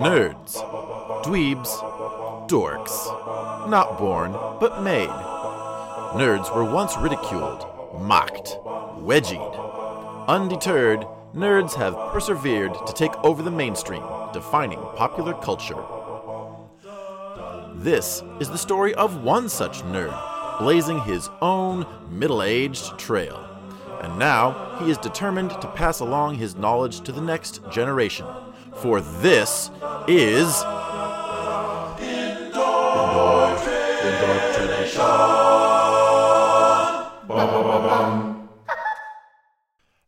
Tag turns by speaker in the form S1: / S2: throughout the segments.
S1: Nerds, dweebs, dorks. Not born, but made. Nerds were once ridiculed, mocked, wedgied. Undeterred, nerds have persevered to take over the mainstream, defining popular culture. This is the story of one such nerd, blazing his own middle aged trail. And now he is determined to pass along his knowledge to the next generation. For this is.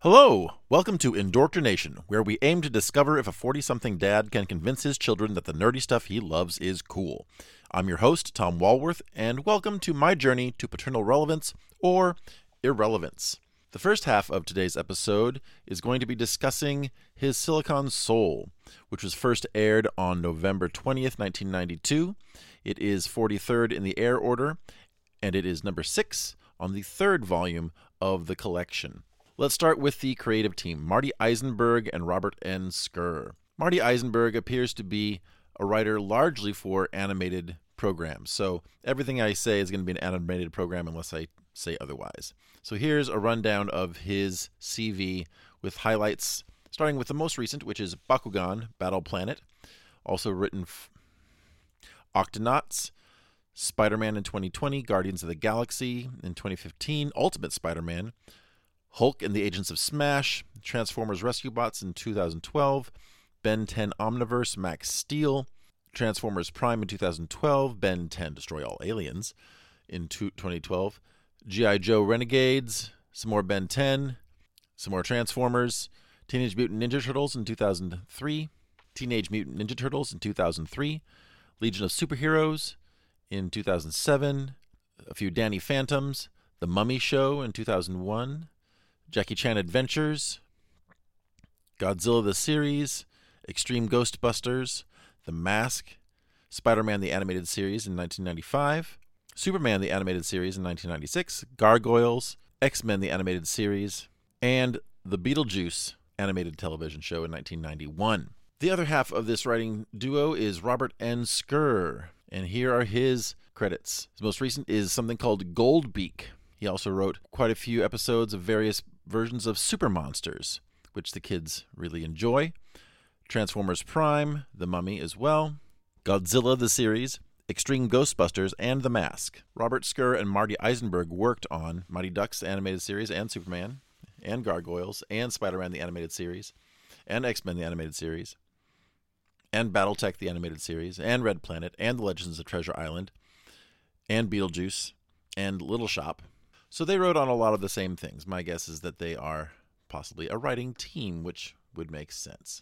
S1: Hello! Welcome to Indoctrination, where we aim to discover if a 40 something dad can convince his children that the nerdy stuff he loves is cool. I'm your host, Tom Walworth, and welcome to my journey to paternal relevance or irrelevance. The first half of today's episode is going to be discussing his Silicon Soul, which was first aired on November 20th, 1992. It is 43rd in the air order, and it is number 6 on the third volume of the collection. Let's start with the creative team Marty Isenberg and Robert N. Skir. Marty Isenberg appears to be a writer largely for animated programs, so everything I say is going to be an animated program unless I say otherwise. So here's a rundown of his CV with highlights, starting with the most recent, which is Bakugan Battle Planet, also written f- Octonauts, Spider Man in 2020, Guardians of the Galaxy in 2015, Ultimate Spider Man, Hulk and the Agents of Smash, Transformers Rescue Bots in 2012, Ben 10 Omniverse, Max Steel, Transformers Prime in 2012, Ben 10 Destroy All Aliens in 2012, G.I. Joe Renegades, some more Ben 10, some more Transformers, Teenage Mutant Ninja Turtles in 2003, Teenage Mutant Ninja Turtles in 2003, Legion of Superheroes in 2007, a few Danny Phantoms, The Mummy Show in 2001, Jackie Chan Adventures, Godzilla the Series, Extreme Ghostbusters, The Mask, Spider Man the Animated Series in 1995, Superman the Animated Series in 1996, Gargoyles, X Men the Animated Series, and The Beetlejuice animated television show in 1991. The other half of this writing duo is Robert N. Skir, and here are his credits. His most recent is something called Goldbeak. He also wrote quite a few episodes of various versions of Super Monsters, which the kids really enjoy. Transformers Prime, The Mummy as well, Godzilla the series, Extreme Ghostbusters, and The Mask. Robert Skir and Marty Isenberg worked on Mighty Ducks animated series and Superman, and Gargoyles, and Spider Man the animated series, and X Men the animated series, and Battletech the animated series, and Red Planet, and The Legends of Treasure Island, and Beetlejuice, and Little Shop. So they wrote on a lot of the same things. My guess is that they are possibly a writing team, which would make sense.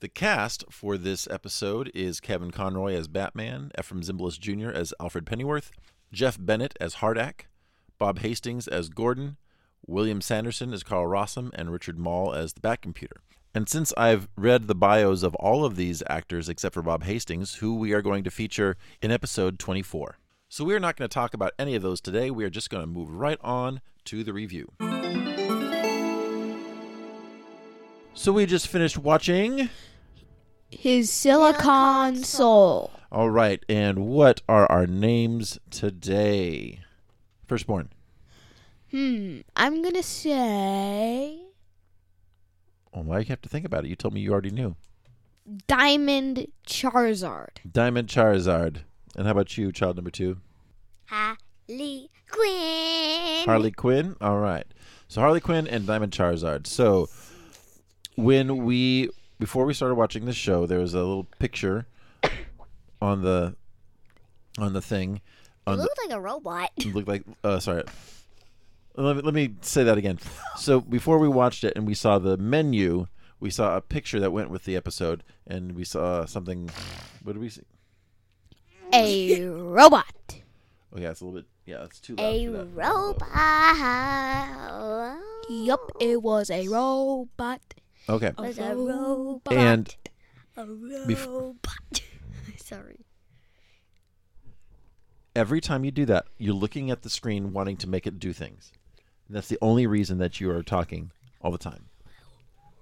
S1: The cast for this episode is Kevin Conroy as Batman, Efrem Zimbalist Jr. as Alfred Pennyworth, Jeff Bennett as HARDAC, Bob Hastings as Gordon, William Sanderson as Karl Rossum, and Richard Moll as the Batcomputer. And since I've read the bios of all of these actors except for Bob Hastings, who we are going to feature in episode 24. So we're not going to talk about any of those today. We are just going to move right on to the review. So we just finished watching.
S2: His Silicon Soul.
S1: All right, and what are our names today? Firstborn.
S2: Hmm. I'm gonna say
S1: Well, why do you have to think about it? You told me you already knew.
S2: Diamond Charizard.
S1: Diamond Charizard. And how about you, child number two?
S3: Harley Quinn.
S1: Harley Quinn. All right. So Harley Quinn and Diamond Charizard. So when we before we started watching this show, there was a little picture on the on the thing.
S3: It
S1: looked the,
S3: like a robot.
S1: it looked like uh, sorry. Let me, let me say that again. So before we watched it and we saw the menu, we saw a picture that went with the episode, and we saw something. What did we see?
S2: A robot.
S1: Oh yeah, it's a little bit. Yeah, it's too loud.
S3: A robot.
S2: Yup, it was a robot.
S1: Okay.
S3: Was a robot.
S1: And
S3: a robot. Sorry.
S1: every time you do that, you're looking at the screen wanting to make it do things. And that's the only reason that you are talking all the time.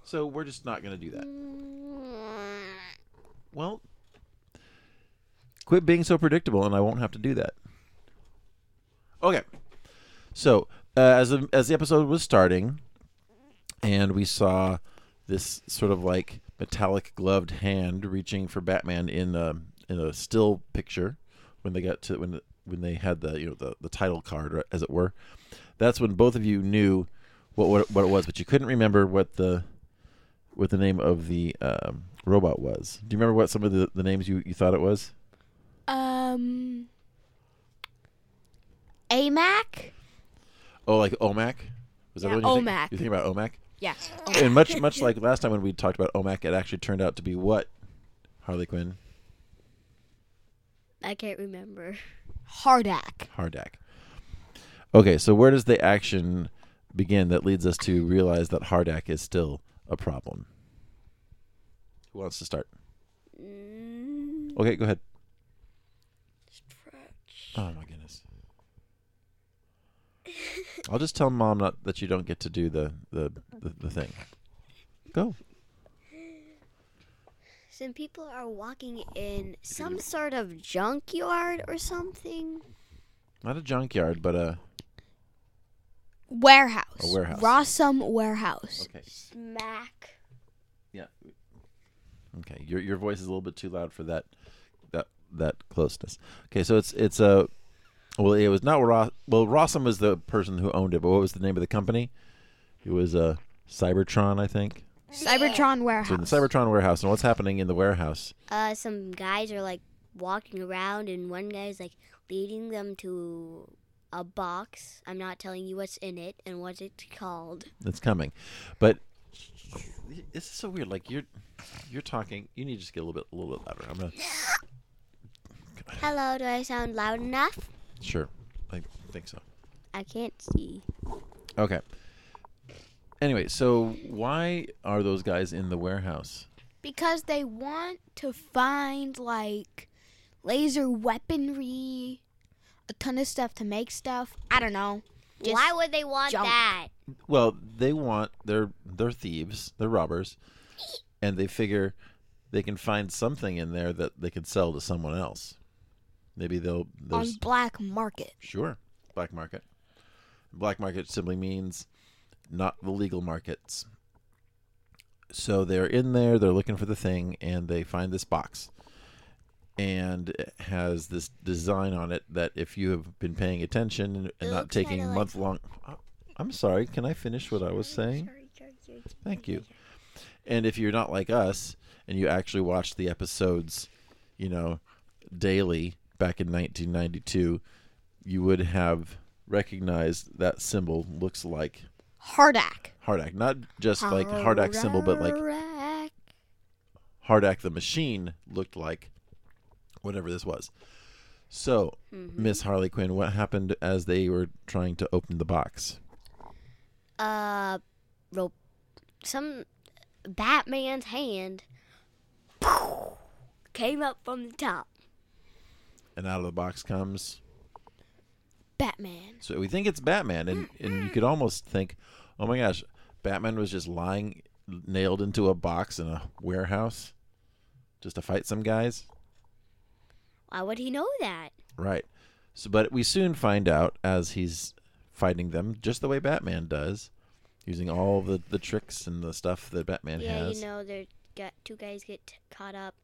S1: So we're just not going to do that. Well, quit being so predictable, and I won't have to do that. Okay. So uh, as the, as the episode was starting, and we saw this sort of like metallic gloved hand reaching for Batman in a in a still picture when they got to when when they had the you know the, the title card as it were. That's when both of you knew what what, what it was, but you couldn't remember what the what the name of the um, robot was. Do you remember what some of the, the names you, you thought it was?
S2: Um. AMAC?
S1: Oh, like OMAC? Was that
S2: Yeah,
S1: what you think?
S2: OMAC.
S1: You think about OMAC?
S2: Yeah.
S1: and much much like last time when we talked about OMAC, it actually turned out to be what? Harley Quinn,
S3: I can't remember.
S2: HARDAC.
S1: HARDAC. Okay, so where does the action begin that leads us to realize that HARDAC is still a problem? Who wants to start?
S3: Mm,
S1: Okay, go ahead. Stretch. Oh my goodness. I'll just tell mom not that you don't get to do the the, the, the thing. Go.
S3: Some people are walking in some sort of junkyard or something.
S1: Not a junkyard, but a
S2: Warehouse.
S1: A warehouse.
S2: Rossum Warehouse.
S1: okay.
S3: Smack.
S1: Yeah. Okay. Your your voice is a little bit too loud for that that that closeness. Okay, so it's it's a well, it was not Ross. Well, Rossum was the person who owned it, but what was the name of the company? It was uh, Cybertron, I think.
S2: Cybertron Warehouse.
S1: So in the Cybertron warehouse, and what's happening in the warehouse?
S3: Uh, some guys are like walking around, and one guy's like leading them to a box. I'm not telling you what's in it and what it's called.
S1: It's coming, but this is so weird. Like you're you're talking. You need to just get a little bit a little bit louder. I'm gonna
S3: Hello, do I sound loud enough?
S1: Sure. I think so.
S3: I can't see.
S1: Okay. Anyway, so why are those guys in the warehouse?
S2: because they want to find like laser weaponry, a ton of stuff to make stuff. I don't know. Just
S3: Why would they want
S2: junk.
S3: that?
S1: Well, they want they're they're thieves, they're robbers, and they figure they can find something in there that they could sell to someone else. Maybe they'll
S2: on black market?
S1: sure black market. Black market simply means not the legal markets. So they're in there, they're looking for the thing, and they find this box. And it has this design on it that if you have been paying attention and, and not taking
S3: kinda like-
S1: month long. Oh, I'm sorry, can I finish what I was saying? Thank you. And if you're not like us and you actually watch the episodes, you know, daily back in 1992, you would have recognized that symbol looks like
S2: HARDAC.
S1: HARDAC. Not just like HARDAC symbol, but like HARDAC. The machine looked like whatever this was. So, Miss Harley Quinn, what happened as they were trying to open the box?
S3: Uh, rope. Some Batman's hand came up from the top.
S1: And out of the box comes
S2: Batman.
S1: So we think it's Batman, and, and you could almost think, oh my gosh, Batman was just lying, nailed into a box in a warehouse just to fight some guys.
S3: Why would he know that?
S1: Right. So, but we soon find out as he's fighting them, just the way Batman does, using all the, the tricks and the stuff that Batman
S3: yeah,
S1: has.
S3: you know, there got two guys get t- caught up.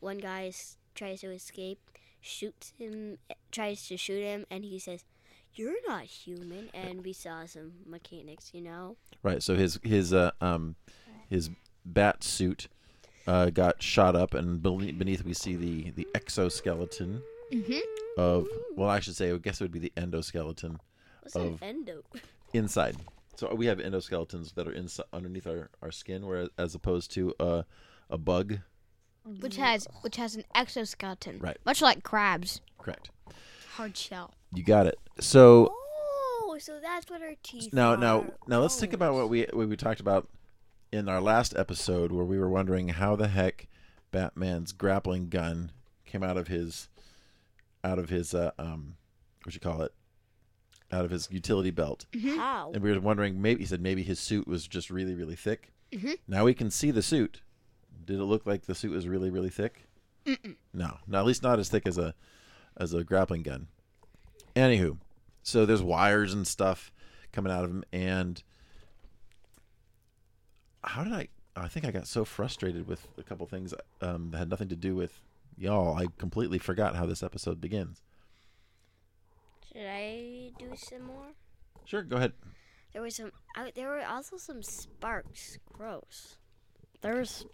S3: One guy s- tries to escape, shoots him, tries to shoot him, and he says, "You're not human." And we saw some mechanics, you know.
S1: Right. So his his uh, um his bat suit uh, got shot up, and beneath we see the the exoskeleton
S2: Mm-hmm.
S1: of well, I should say, I guess it would be the endoskeleton
S3: What's an
S1: Of-
S3: endo?
S1: inside. So we have endoskeletons that are inside underneath our, our skin, whereas as opposed to uh, a bug.
S2: Which has which has an exoskeleton.
S1: Right.
S2: Much like crabs.
S1: Correct.
S2: Hard shell.
S1: You got it. So
S3: Oh, so that's what our teeth
S1: now
S3: are.
S1: now now let's think about
S3: Oh.
S1: what we what we talked about in our last episode where we were wondering how the heck Batman's grappling gun came out of his out of his uh, um what you call it, out of his utility belt.
S3: How?
S1: And we were wondering, maybe he said maybe his suit was just really, really thick.
S2: Mhm.
S1: Now we can see the suit. Did it look like the suit was really, really thick? No, no, at least not as thick as a as a grappling gun. Anywho, so there's wires and stuff coming out of him, and how did I? I think I got so frustrated with a couple things um, that had nothing to do with y'all. I completely forgot how this episode begins.
S3: Should I do some more?
S1: Sure, go ahead.
S3: There was some. Uh, there were also some sparks. Gross. There were sparks.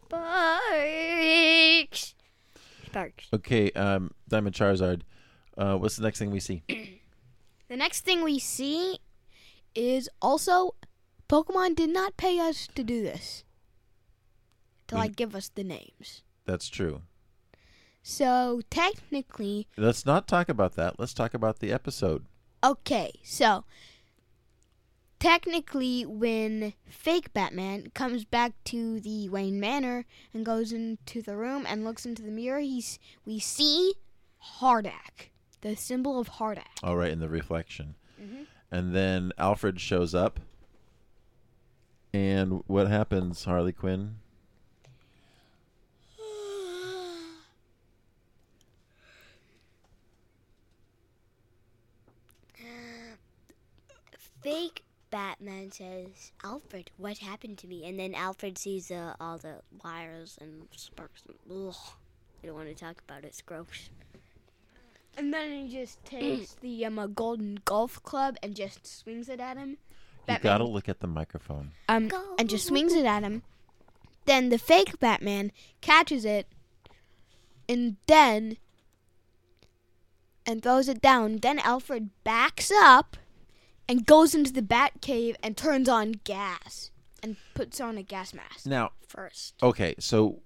S3: Sparks.
S1: Okay, um, Diamond Charizard. Uh, what's the next thing we see?
S2: The next thing we see is also Pokemon did not pay us to do this. To
S1: We-
S2: like give us the names.
S1: That's true.
S2: So technically,
S1: Let's not talk about that. Let's talk about the episode.
S2: okay, so technically when fake Batman comes back to the Wayne Manor and goes into the room and looks into the mirror, he's we see HARDAC, the symbol of HARDAC.
S1: All right, in the reflection.
S2: Mm-hmm.
S1: And then Alfred shows up. And what happens, Harley Quinn?
S3: Fake Batman says, Alfred, what happened to me? And then Alfred sees uh, all the wires and sparks. And, ugh. I don't want to talk about it. It's gross.
S2: And then he just takes the um, a golden golf club and just swings it at him.
S1: You
S2: Batman.
S1: gotta look at the microphone.
S2: um, and just swings it at him. Then the fake Batman catches it, and then and throws it down. Then Alfred backs up and goes into the Bat Cave and turns on gas and puts on a gas mask.
S1: Now,
S3: First.
S1: okay, so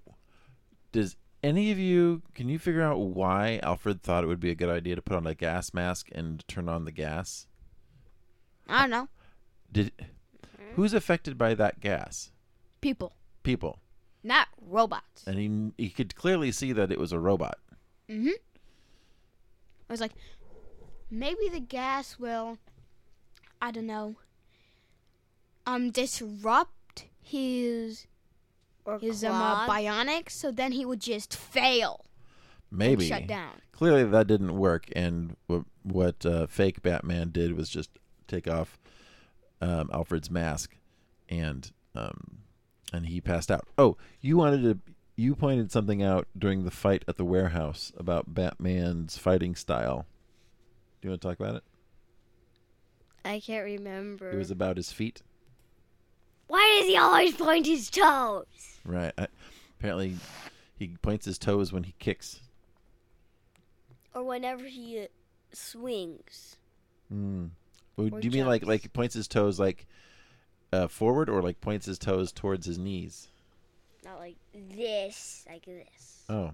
S1: does any of you can you figure out why Alfred thought it would be a good idea to put on a gas mask and turn on the gas?
S2: I don't know,
S1: Did who's affected by that gas?
S2: people,
S1: People.
S2: not robots.
S1: And he he could clearly see that it was a robot.
S2: Mm-hmm. I was like, maybe the gas will, I don't know, um, disrupt his
S3: Or
S2: his um uh, bionics, so then he would just fail,
S1: Maybe.
S2: shut down.
S1: clearly that didn't work and what, what uh, fake batman did was just take off um, alfred's mask and um, and he passed out. Oh you wanted to you pointed something out during the fight at the warehouse about batman's fighting style. Do you want to talk about it
S3: I can't remember.
S1: it was about his feet
S3: Why does he always point his toes?
S1: right I, apparently he points his toes when he kicks
S3: Or whenever he uh, swings.
S1: Mm. Well, do you mean like like he points his toes like uh, forward or like points his toes towards his knees?
S3: Not like this, like this.
S1: Oh,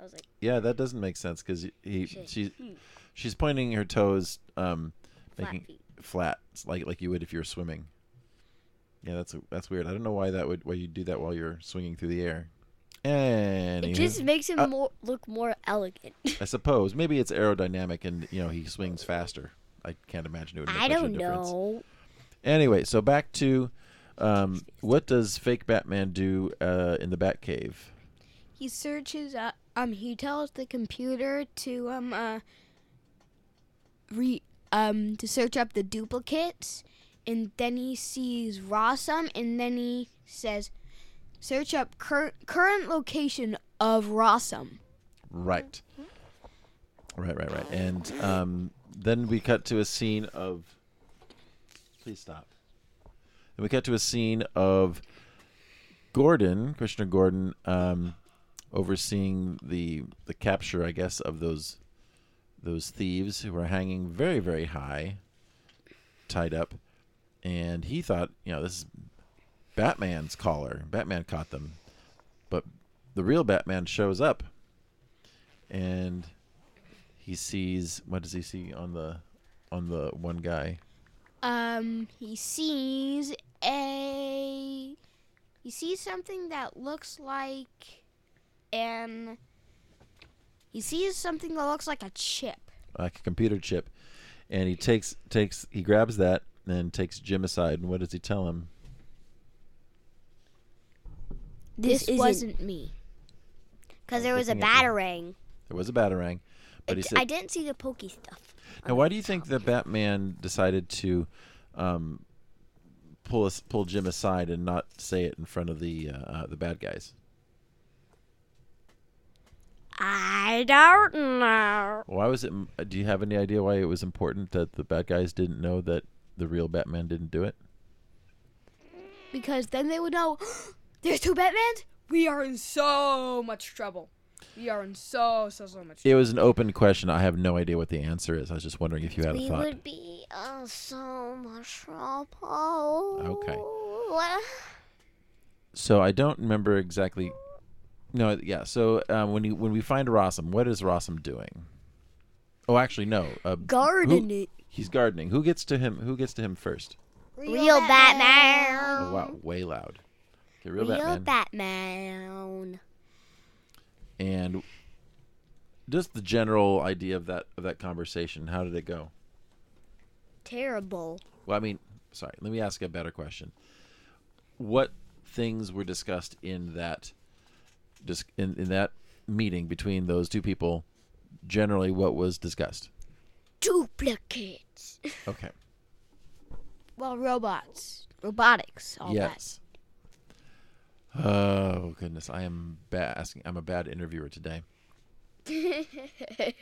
S3: I was like,
S1: yeah, that doesn't make sense because he
S3: Shit.
S1: she's
S3: Hmm.
S1: she's pointing her toes um
S3: flat
S1: making
S3: feet.
S1: Flat like like you would if you're swimming. Yeah, that's that's weird. I don't know why that would why you do that while you're swinging through the air. And
S3: It just makes him
S1: Uh,
S3: more look more elegant.
S1: I suppose maybe it's aerodynamic and you know he swings faster. I can't imagine it would make
S3: I
S1: much of a
S3: don't know.
S1: Anyway, so back to um, what does fake Batman do uh, in the Batcave?
S2: He searches up. Um, he tells the computer to um uh re um to search up the duplicates, and then he sees Rossum, and then he says, "Search up cur- current location of Rossum."
S1: Right. Right, right, right. And um, then we cut to a scene of. Please stop. And we cut to a scene of Gordon, Commissioner Gordon, um, overseeing the the capture, I guess, of those those thieves who were hanging very, very high, tied up, and he thought, you know, this is Batman's collar. Batman caught them, but the real Batman shows up and he sees what does he see on the on the one guy
S2: Um, he sees a he sees something that looks like an he sees something that looks like a chip.
S1: like a computer chip and he takes takes he grabs that and takes Jim aside. And what does he tell him?
S3: This
S2: This wasn't me.
S3: Because there was a
S1: looking
S3: batarang.
S1: There was a batarang, but he
S3: I,
S1: said,
S3: I didn't see the pokey stuff.
S1: Now, why do you think that Batman decided to um, pull us pull Jim aside and not say it in front of the uh, uh, the bad guys?
S3: I don't know.
S1: Why was it? uh, Do you have any idea why it was important that the bad guys didn't know that the real Batman didn't do it?
S2: Because then they would know there's two Batmans. We are in so much trouble. We are in so so so much.
S1: It was an open question. I have no idea what the answer is. I was just wondering if you had a
S3: We
S1: thought.
S3: would be uh, so much trouble.
S1: Okay. So I don't remember exactly. No, yeah. So um, when you when we find Rossum, what is Rossum doing? Oh, actually, no. Uh,
S3: Garden
S1: who- He's gardening. Who gets to him? Who gets to him first?
S3: Real Batman.
S1: Oh wow, way loud. Okay, real,
S3: Real
S1: Batman.
S3: Batman.
S1: and just the general idea of that of that conversation. How did it go?
S3: Terrible.
S1: Well, I mean, sorry. Let me ask a better question. What things were discussed in that dis- in, in that meeting between those two people? Generally, what was discussed?
S3: Duplicates.
S1: Okay.
S2: Well, robots, robotics, all
S1: yes. Oh goodness, I am bad. Asking, I'm a bad interviewer today.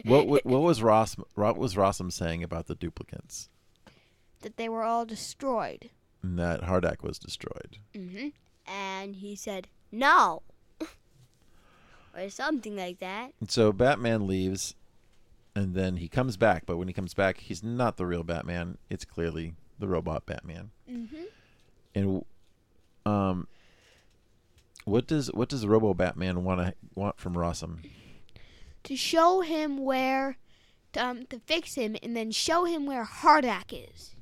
S1: what, what what was Ross what was Rossum saying about the duplicates?
S2: that. That they were all destroyed.
S1: And that HARDAC was destroyed.
S2: Mm-hmm.
S3: and he said no. Or something like that.
S1: And so Batman leaves, and then he comes back. But when he comes back, he's not the real Batman. It's clearly the robot Batman.
S2: Mm-hmm.
S1: And um, what does what does Robo Batman want to want from Rossum?
S2: To show him where, to, um, to fix him, and then show him where HARDAC is.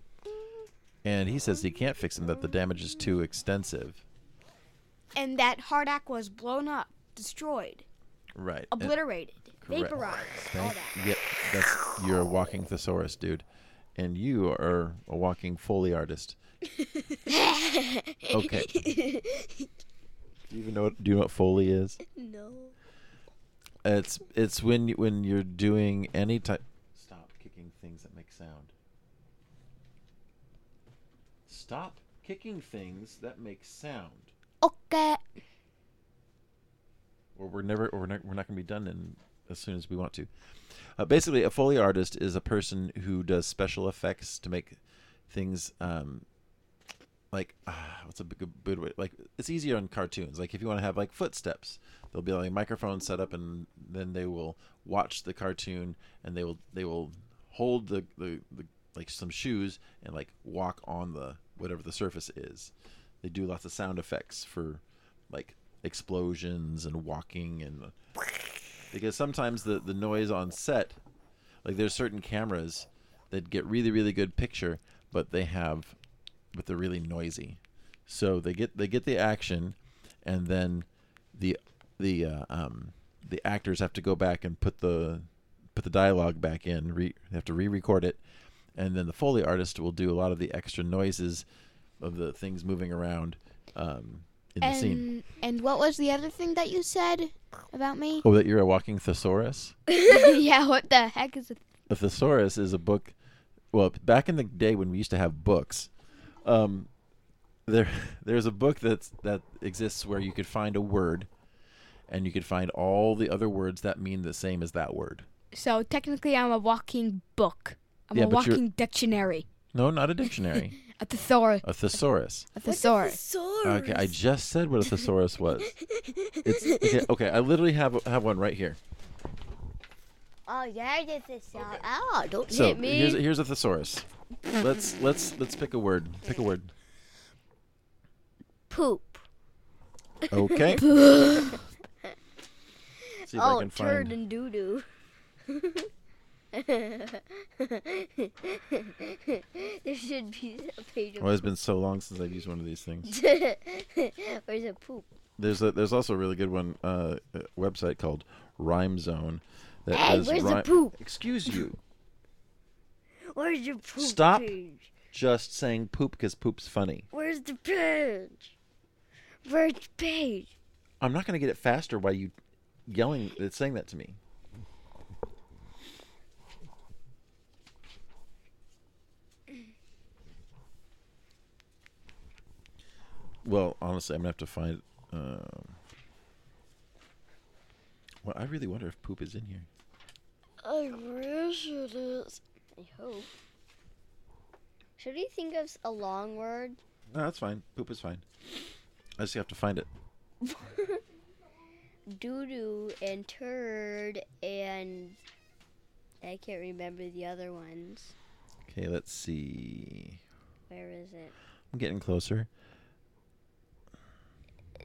S1: And he says he can't fix him. That the damage is too extensive.
S2: And that HARDAC was blown up, destroyed,
S1: Right.
S2: Obliterated,
S1: correct.
S2: vaporized, all that.
S1: yep, that's you're a walking thesaurus, dude, and you are a walking foley artist. Okay. Do you even know what, do you know what foley is?
S3: No.
S1: It's it's when you, when you're doing any type. Stop kicking things that make sound. Stop kicking things that make sound.
S2: Okay.
S1: Or we're never, or we're we're not going to be done in as soon as we want to. Uh, basically, a foley artist is a person who does special effects to make things um, like ah, what's a good, good way? Like it's easier on cartoons. Like if you want to have like footsteps, there'll be like a microphone set up, and then they will watch the cartoon, and they will they will hold the, the, the like some shoes and like walk on the whatever the surface is. They do lots of sound effects for like explosions and walking and because sometimes the the noise on set like there's certain cameras that get really really good picture but they have but they're really noisy. So they get they get the action and then the the uh, um the actors have to go back and put the put the dialogue back in re, they have to re-record it. And then the foley artist will do a lot of the extra noises of the things moving around um, in the scene
S2: And and what was the other thing that you said about me?
S1: oh that you're a walking thesaurus
S2: yeah, what the heck is it?
S1: a thesaurus is a book. Well, back in the day when we used to have books, um, there there's a book that's that exists where you could find a word, and you could find all the other words that mean the same as that word.
S2: So technically, I'm a walking book. I'm
S1: Yeah,
S2: a walking dictionary.
S1: No, not a dictionary.
S2: A thesaurus.
S1: a thesaurus.
S2: A thesaurus.
S1: Okay, I just said what a thesaurus was. It's okay. okay I literally have have one right here.
S3: Oh, yeah, this is so. Oh, don't
S1: So
S3: hit me.
S1: here's here's a thesaurus. Let's let's let's pick a word. Pick a word.
S3: Poop.
S1: Okay. See if I
S3: oh,
S1: can
S3: turd and doo doo. there should be a page
S1: Well, it's been so long since I've used one of these things.
S3: Where's a poop?
S1: There's a there's also a really good one uh, uh, website called Rhyme Zone that
S3: Hey, where's the poop?
S1: Excuse you.
S3: Where's your poop
S1: Stop.
S3: page?
S1: Just saying poop because poop's funny.
S3: Where's the page? Where's the page?
S1: I'm not going to get it faster by you yelling, saying that to me. Well, honestly, I'm gonna have to find. Um, well, I really wonder if poop is in here.
S3: I wish it is. I hope. Should we think of a long word?
S1: No, that's fine. Poop is fine. I just have to find it.
S3: Doo doo and turd and I can't remember the other ones.
S1: Okay, let's see.
S3: Where is it?
S1: I'm getting closer.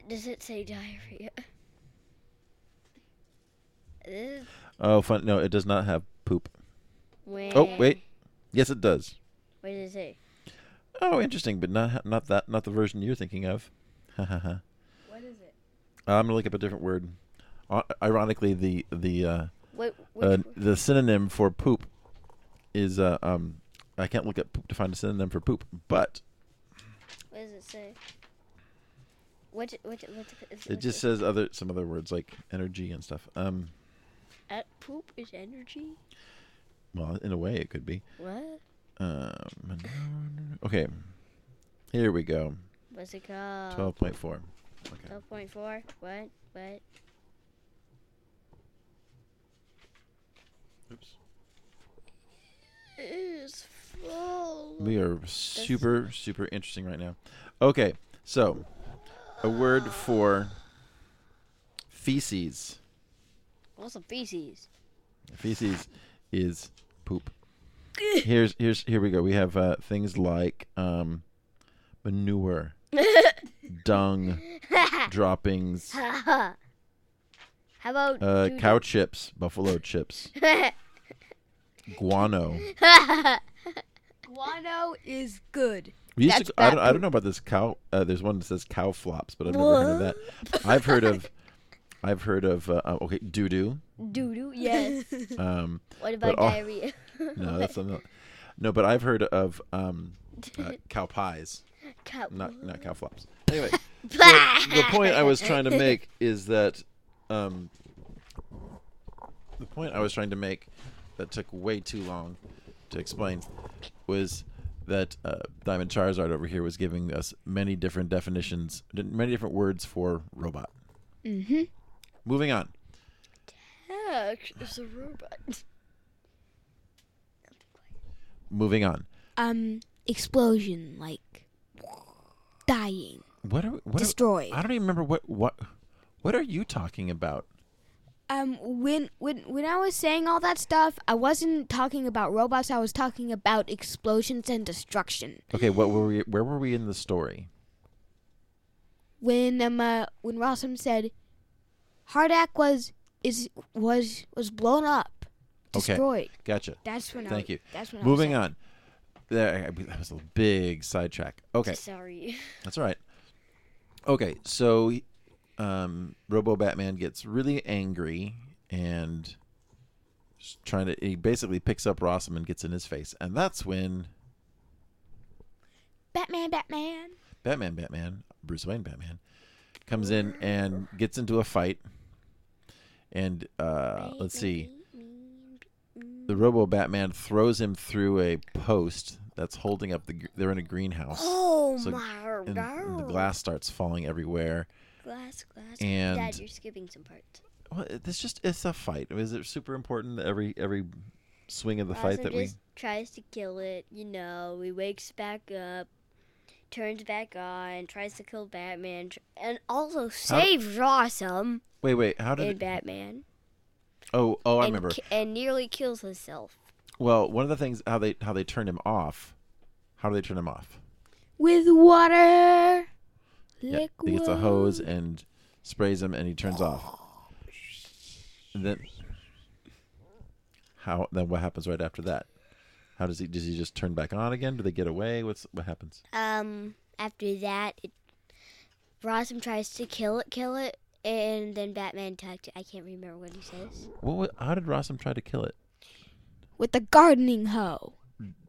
S3: Does it say diarrhea? This is
S1: Oh, fun. No, it does not have poop. Oh, wait. Yes, it does.
S3: What does it say?
S1: Oh, interesting, but not not that not the version you're thinking of. Ha ha ha.
S3: What is it?
S1: I'm gonna look up a different word. Uh, ironically, the the uh,
S3: What? Which
S1: uh,
S3: word?
S1: the synonym for poop is uh, um. I can't look up poop to find a synonym for poop, but
S3: What does it say? What? What? What?
S1: it just says other some other words like energy and stuff. Um,
S3: At poop is energy.
S1: well, in a way, it could be.
S3: What?
S1: Um, okay, here we go.
S3: What's it called?
S1: Twelve point four. Okay.
S3: Twelve point four. What? What?
S1: Oops.
S3: Is full.
S1: We are super, super interesting right now. Okay, so a word for feces.
S3: What's a feces?
S1: Feces is poop. Here's here's here we go. We have uh, things like um, manure, dung, droppings,
S3: How about
S1: uh,
S3: doo-doo?
S1: cow chips, buffalo chips, guano.
S2: Guano is good.
S1: We used
S2: That's
S1: to, I don't, I don't know about this cow. Uh, there's one that says cow flops, but I've never heard of that. I've heard of, I've heard of. Uh, uh, okay, doo doo.
S3: Doo doo. Yes.
S1: Um,
S3: what about
S1: But all-
S3: diarrhea?
S1: no, that's not. No, but I've heard of um, uh, cow pies,
S3: Cow.
S1: not not cow flops. Anyway, so the point I was trying to make is that um, the point I was trying to make that took way too long to explain was that uh, Diamond Charizard over here was giving us many different definitions, many different words for robot.
S2: Mm-hmm.
S1: Moving on.
S3: Heck, is a robot.
S1: Moving on.
S2: Um, explosion, like dying,
S1: What are what? Are. I don't even remember what what what are you talking about?
S2: Um, when when when I was saying all that stuff, I wasn't talking about robots. I was talking about explosions and destruction.
S1: Okay, what were we? Where were we in the story?
S2: When um uh, when Rossum said, HARDAC was is was was blown up,
S1: Okay.
S2: destroyed.
S1: Gotcha.
S2: That's when I
S1: Thank
S2: was-
S1: you.
S2: That's when
S1: Moving
S2: I was
S1: on. There, that was a big sidetrack. Okay,
S3: Sorry.
S1: that's all right. Okay, so um, Robo Batman gets really angry and trying to. He basically picks up Rossum and gets in his face, and that's when
S2: Batman, Batman.
S1: Batman, Batman, Bruce Wayne, Batman, comes in and gets into a fight. And uh, let's see, the Robo Batman throws him through a post that's holding up the. They're in a greenhouse.
S3: Oh
S1: So-
S3: my
S1: and, and the glass starts falling everywhere.
S3: Glass, glass.
S1: Oh, and-
S3: Dad, you're skipping some parts.
S1: Well, it's just it's a fight. i Is it super important that every every swing of the fight
S3: Awesome
S1: that we?
S3: tries to kill it. You know, he wakes back up, turns back on, tries to kill Batman, tr- and also saves Rossum
S1: Wait, wait. How did? It,
S3: Batman.
S1: oh, oh, I
S3: and,
S1: remember.
S3: ki- and nearly kills himself.
S1: Well, one of the things how they how they turned him off. How do they turn him off?
S2: With water.
S1: Yeah, he gets a hose and sprays him, and he turns off. And then, how? Then what happens right after that? How does he? Does he just turn back on again? Do they get away? What's what happens?
S3: Um, after that, it, Rossum tries to kill it, kill it, and then Batman attacked it. I can't remember what he says.
S1: What? wa- How did Rossum try to kill it?
S2: With the gardening hoe.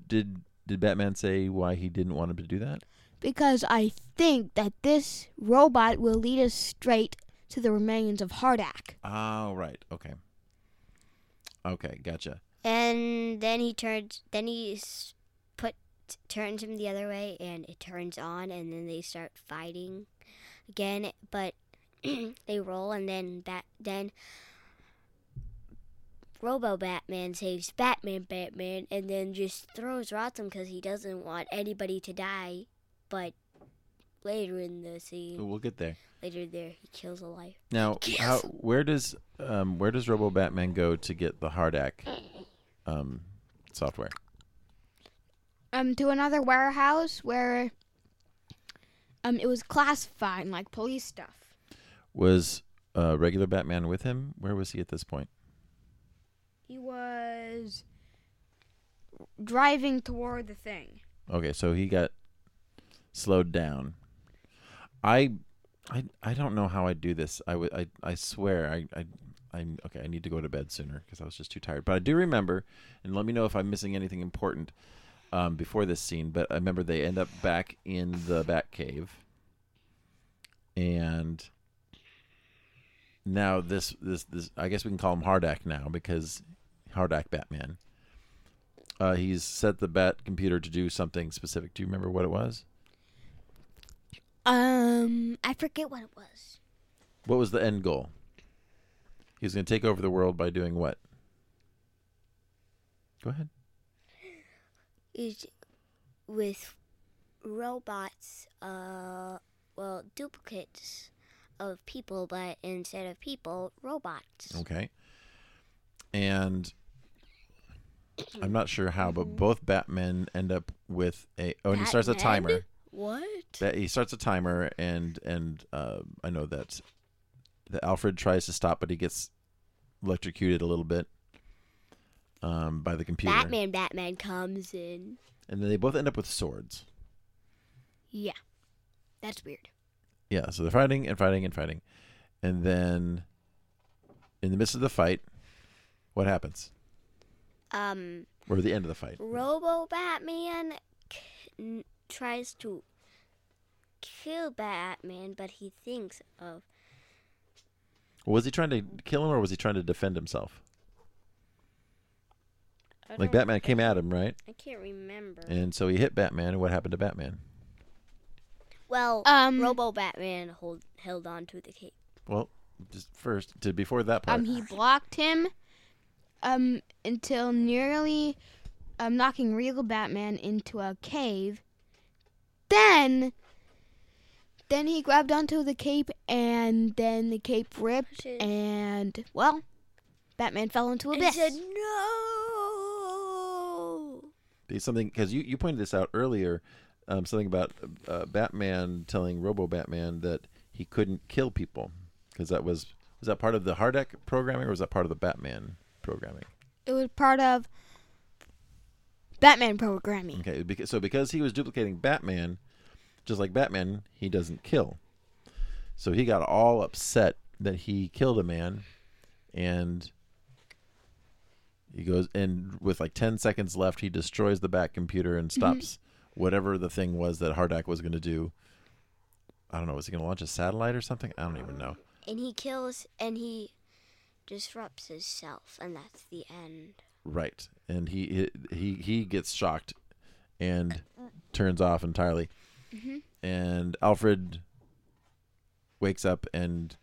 S1: did did Batman say why he didn't want him to do that?
S2: Because I think that this robot will lead us straight to the remains of HARDAC.
S1: Oh, right. Okay. Okay, gotcha.
S3: And then he turns. Then he put turns him the other way, and it turns on, and then they start fighting again. But they roll, and then bat then Robo Batman saves Batman Batman, and then just throws Rotham because he doesn't want anybody to die. But later in the scene,
S1: We'll get there.
S3: later there, he kills a life.
S1: Now, how where does um where does Robo Batman go to get the HARDAC um software?
S2: Um, to another warehouse where um it was classified like police stuff.
S1: Was uh, regular Batman with him? Where was he at this point?
S2: He was driving toward the thing.
S1: Okay, so he got slowed down. I, I, I don't know how I do this. I would, I, I swear, I, I, I, okay, I need to go to bed sooner because I was just too tired. But I do remember, and let me know if I'm missing anything important um, before this scene. But I remember they end up back in the Bat Cave, and now this, this, this. I guess we can call him HARDAC now because HARDAC Batman. Uh, he's set the Bat computer to do something specific. Do you remember what it was?
S2: Um, I forget what it was.
S1: What was the end goal? He was going to take over the world by doing what? Go ahead.
S3: is with robots, uh, well, duplicates of people, but instead of people, robots.
S1: Okay. And I'm not sure how, but both Batmen end up with a. Oh, and he starts a
S3: Batman?
S1: timer.
S3: What?
S1: That he starts a timer, and and uh, I know that that Alfred tries to stop, but he gets electrocuted a little bit um, by the computer.
S3: Batman, Batman comes in.
S1: And then they both end up with swords.
S2: Yeah, that's weird.
S1: Yeah, so they're fighting and fighting and fighting. And then in the midst of the fight, what happens?
S3: Um,
S1: Or the end of the fight.
S3: Robo Batman k- tries to kill Batman, but he thinks of
S1: Was he trying to kill him or was he trying to defend himself? Like
S3: don't-
S1: Batman came at him, right?
S3: I can't remember.
S1: And so he hit Batman, and what happened to Batman?
S3: well,
S2: Um,
S3: Robo Batman hold held on to the cape.
S1: Well, just first to before that part.
S2: Um, he blocked him, um, until nearly, um, knocking real Batman into a cave. Then, then he grabbed onto the cape, and then the cape ripped,
S3: Shit.
S2: and well, Batman fell into
S3: And he said no.
S1: There's something because you, you pointed this out earlier, um, something about uh, Batman telling Robo Batman that he couldn't kill people because that was was that part of the HARDAC programming or was that part of the Batman programming?
S2: it was part of Batman programming.
S1: Okay, because, so because he was duplicating Batman, just like Batman, he doesn't kill. So he got all upset that he killed a man, and he goes and with like ten seconds left, he destroys the Bat computer and mm-hmm. stops whatever the thing was that HARDAC was going to do. I don't know. Was he going to launch a satellite or something? I don't even know.
S3: And he kills and he disrupts himself, and that's the end.
S1: Right, and he he he gets shocked and turns off entirely. Mm-hmm. And Alfred wakes up and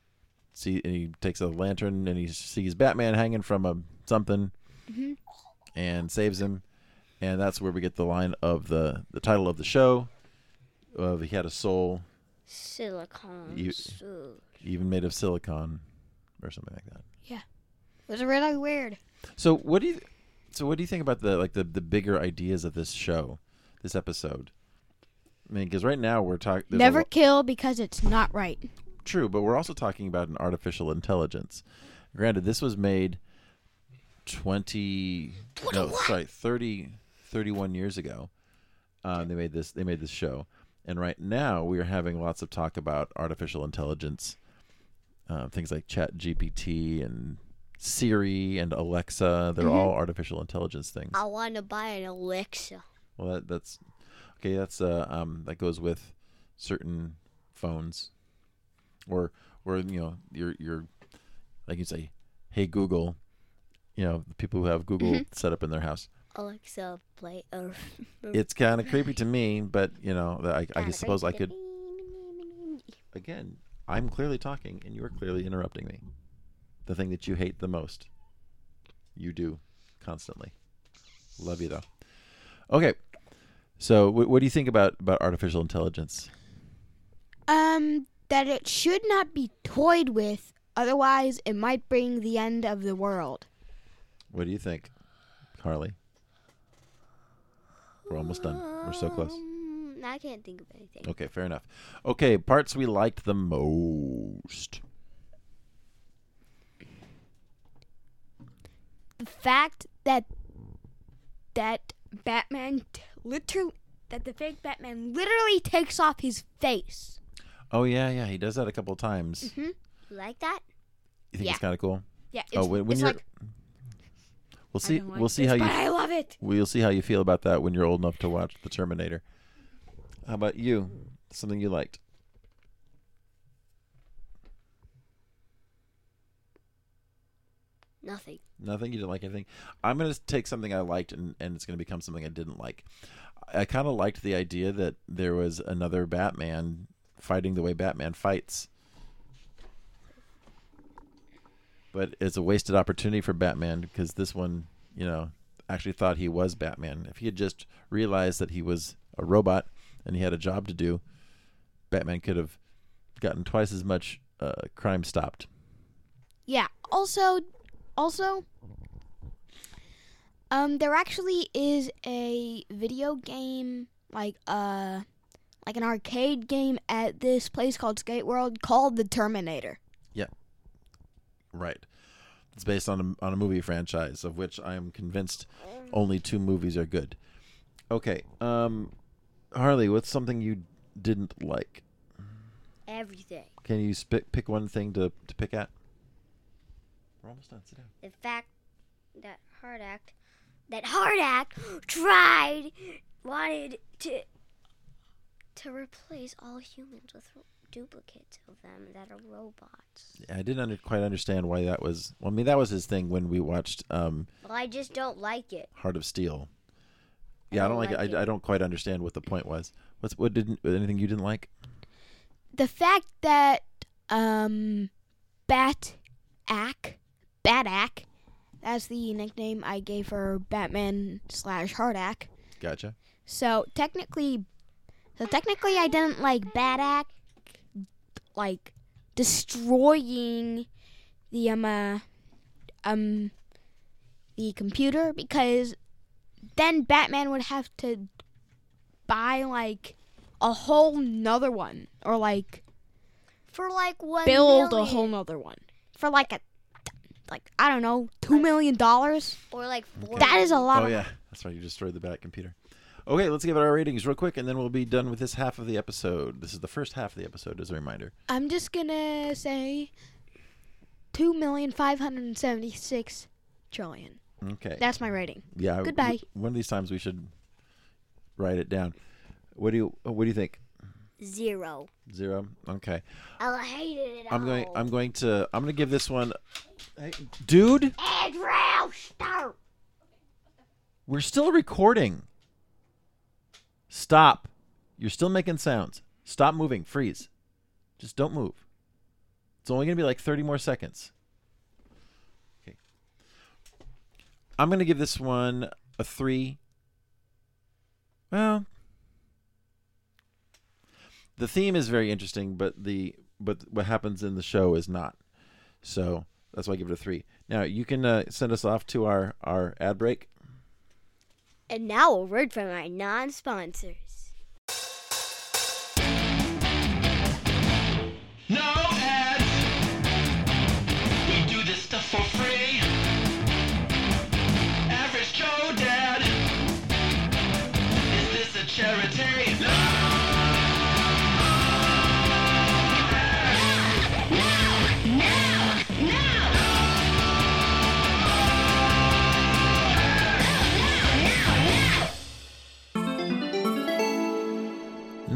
S1: see and he takes a lantern and he sees Batman hanging from a something mm-hmm. and saves him. And that's where we get the line of the the title of the show of he had a soul
S3: Silicon.
S1: You-
S3: suit.
S1: even made of silicon or something like that.
S2: Yeah, it was really weird.
S1: So what do you so what do you think about the like the the bigger ideas of this show, this episode? I mean, because right now we're talking
S2: Never kill because it's not right.
S1: true, but we're also talking about an artificial intelligence. Granted, this was made twenty no sorry 30, 31 years ago. Um, they made this they made this show, and right now we are having lots of talk about artificial intelligence, uh, things like Chat GPT and Siri and Alexa. They're all artificial intelligence things.
S3: I want to buy an Alexa.
S1: Well, that, that's okay. That's uh um that goes with certain phones, or or you know your your like you say, hey Google, you know the people who have Google
S2: Mhm.
S1: set up in their house.
S3: Alexa, play. Or
S1: It's kind of creepy to me, but you know I I suppose I could again. I'm clearly talking, and you're clearly interrupting me. The thing that you hate the most, you do constantly. Love you though. Okay, so wh- what do you think about about artificial intelligence?
S2: Um, that it should not be toyed with, otherwise it might bring the end of the world.
S1: What do you think, Carly? We're almost done. We're so close.
S3: Um, I can't think of anything.
S1: Okay, fair enough. Okay, parts we liked the most.
S2: The fact that that Batman t- literally that the fake Batman literally takes off his face.
S1: Oh yeah, yeah, he does that a couple times.
S2: hmm
S3: You like that?
S1: You think
S2: Yeah.
S1: it's kind of cool?
S2: Yeah, it's,
S1: oh, when, when
S2: it's
S1: you're,
S2: like
S1: we'll see.
S2: like
S1: we'll see
S2: this,
S1: how you.
S2: But I love it.
S1: We'll see how you feel about that when you're old enough to watch The Terminator. How about you? Something you liked?
S3: Nothing.
S1: Nothing. You didn't like anything. I'm gonna take something I liked, and, and it's gonna become something I didn't like. I kind of liked the idea that there was another Batman fighting the way Batman fights, but it's a wasted opportunity for Batman because this one, you know, actually thought he was Batman. If he had just realized that he was a robot and he had a job to do, Batman could have gotten twice as much uh, crime stopped.
S2: Yeah. Also, also, um, there actually is a video game like uh, like an arcade game at this place called Skate World called The Terminator. Yeah.
S1: Right. It's based on a, on a movie franchise of which I am convinced only two movies are good. Okay. Um, Harley, what's something you didn't like?
S3: Everything.
S1: Can you sp- pick one thing to, to pick at? We're almost done. Sit down.
S3: The fact that HARDAC, that HARDAC tried, wanted to, to replace all humans with duplicates of them that are robots.
S1: Yeah, I didn't under- quite understand why that was. Well, I mean, that was his thing when we watched um,
S3: Well, I just don't like it.
S1: Heart of Steel.
S3: I
S1: Yeah, I
S3: don't
S1: don't like,
S3: like
S1: it. I. I don't quite understand what the point was. What's what didn't anything you didn't like?
S2: The fact that um, Bat Ack, Bat Ack, that's the nickname I gave her, Batman slash HARDAC.
S1: Gotcha.
S2: So technically, so technically, I didn't like Bad Act, like destroying the um uh, um the computer because then Batman would have to buy like a whole nother one or like
S3: For like one
S2: build a whole nother one for like a like I don't know two million dollars.
S3: or like four.
S2: That is a lot.
S1: Oh
S2: of
S1: yeah, that's right. You destroyed the Bat computer. Okay, let's give it our ratings real quick, and then we'll be done with this half of the episode. This is the first half of the episode, as a reminder.
S2: I'm just gonna say two million five hundred and seventy six trillion.
S1: Okay.
S2: That's my rating.
S1: yeah. w-
S2: goodbye.
S1: one of these times we should write it down. What do you What do you think?
S3: Zero.
S1: Zero. Okay.
S3: I hated it.
S1: I'm going. I'm going to. I'm going to give this one. Hey, dude,
S3: Andrew, stop.
S1: we're still recording. Stop. You're still making sounds. Stop moving. Freeze. Just don't move. It's only going to be like 30 more seconds. Okay. I'm going to give this one a 3. Well, the theme is very interesting, but the but what happens in the show is not. So, that's why I give it a 3. Now, you can uh, send us off to our our ad break.
S3: And now a word from our non-sponsors.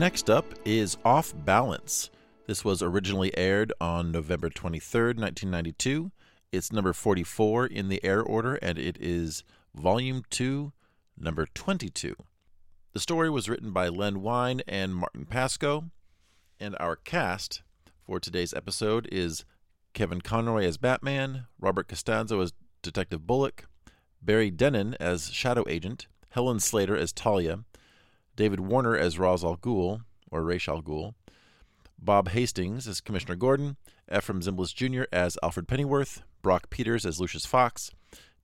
S1: Next up is Off Balance. This was originally aired on November 23rd, 1992. It's number 44 in the air order, and it is Volume 2, number 22. The story was written by Len Wein and Martin Pasko, and our cast for today's episode is Kevin Conroy as Batman, Robert Costanzo as Detective Bullock, Barry Dennen as Shadow Agent, Helen Slater as Talia, David Warner as Ra's al Ghul, or Ra's al Ghul, Bob Hastings as Commissioner Gordon, Efrem Zimbalist Jr. as Alfred Pennyworth, Brock Peters as Lucius Fox,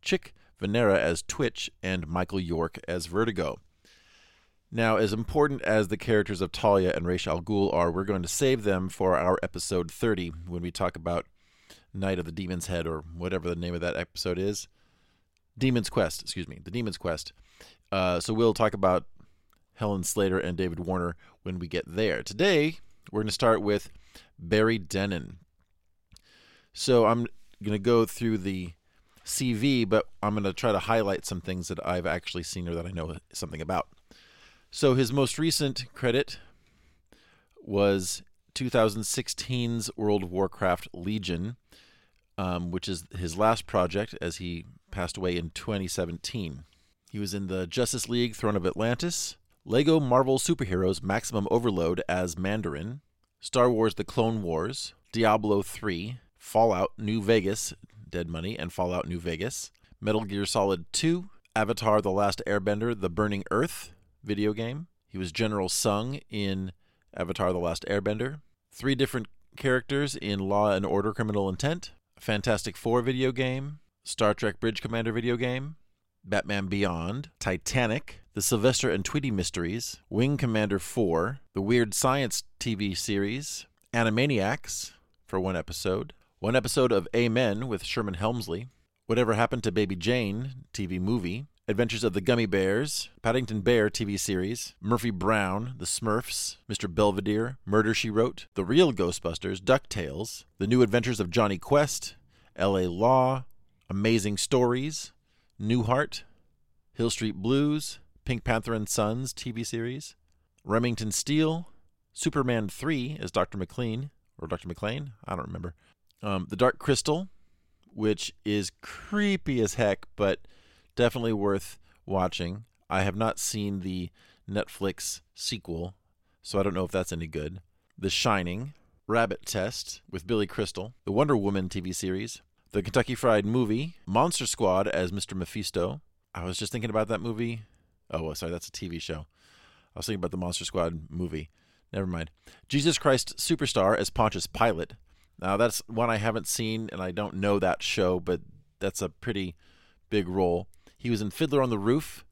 S1: Chick Vennera as Twitch, and Michael York as Vertigo. Now, as important as the characters of Talia and Ra's al Ghul are, we're going to save them for our episode 30 when we talk about Night of the Demon's Head or whatever the name of that episode is. Demon's Quest, excuse me, the Demon's Quest. Uh, so we'll talk about Helen Slater and David Warner when we get there. Today, we're going to start with Barry Dennen. So I'm going to go through the CV, but I'm going to try to highlight some things that I've actually seen or that I know something about. So his most recent credit was 2016's World of Warcraft Legion, um, which is his last project as he passed away in 2017. He was in the Justice League Throne of Atlantis, Lego Marvel Superheroes Maximum Overload as Mandarin, Star Wars The Clone Wars, Diablo 3, Fallout New Vegas, Dead Money, and Fallout New Vegas, Metal Gear Solid 2, Avatar The Last Airbender The Burning Earth video game. He was General Sung in Avatar The Last Airbender, three different characters in Law and Order Criminal Intent, Fantastic Four video game, Star Trek Bridge Commander video game, Batman Beyond, Titanic, The Sylvester and Tweety Mysteries, Wing Commander 4, The Weird Science TV series, Animaniacs for one episode, one episode of Amen with Sherman Hemsley, Whatever Happened to Baby Jane TV movie, Adventures of the Gummy Bears, Paddington Bear TV series, Murphy Brown, The Smurfs, Mr. Belvedere, Murder She Wrote, The Real Ghostbusters, DuckTales, The New Adventures of Jonny Quest, LA Law, Amazing Stories, Newhart, Hill Street Blues, Pink Panther and Sons TV series, Remington Steele, Superman 3 as Dr. McLean, or Dr. McLean, I don't remember. Um, the Dark Crystal, which is creepy as heck, but definitely worth watching. I have not seen the Netflix sequel, so I don't know if that's any good. The Shining, Rabbit Test with Billy Crystal, the Wonder Woman TV series, the Kentucky Fried Movie, Monster Squad as Mr. Mephisto. I was just thinking about that movie. Oh, well, sorry, that's a TV show. I was thinking about the Monster Squad movie. Never mind. Jesus Christ Superstar as Pontius Pilate. Now, that's one I haven't seen, and I don't know that show, but that's a pretty big role. He was in Fiddler on the Roof,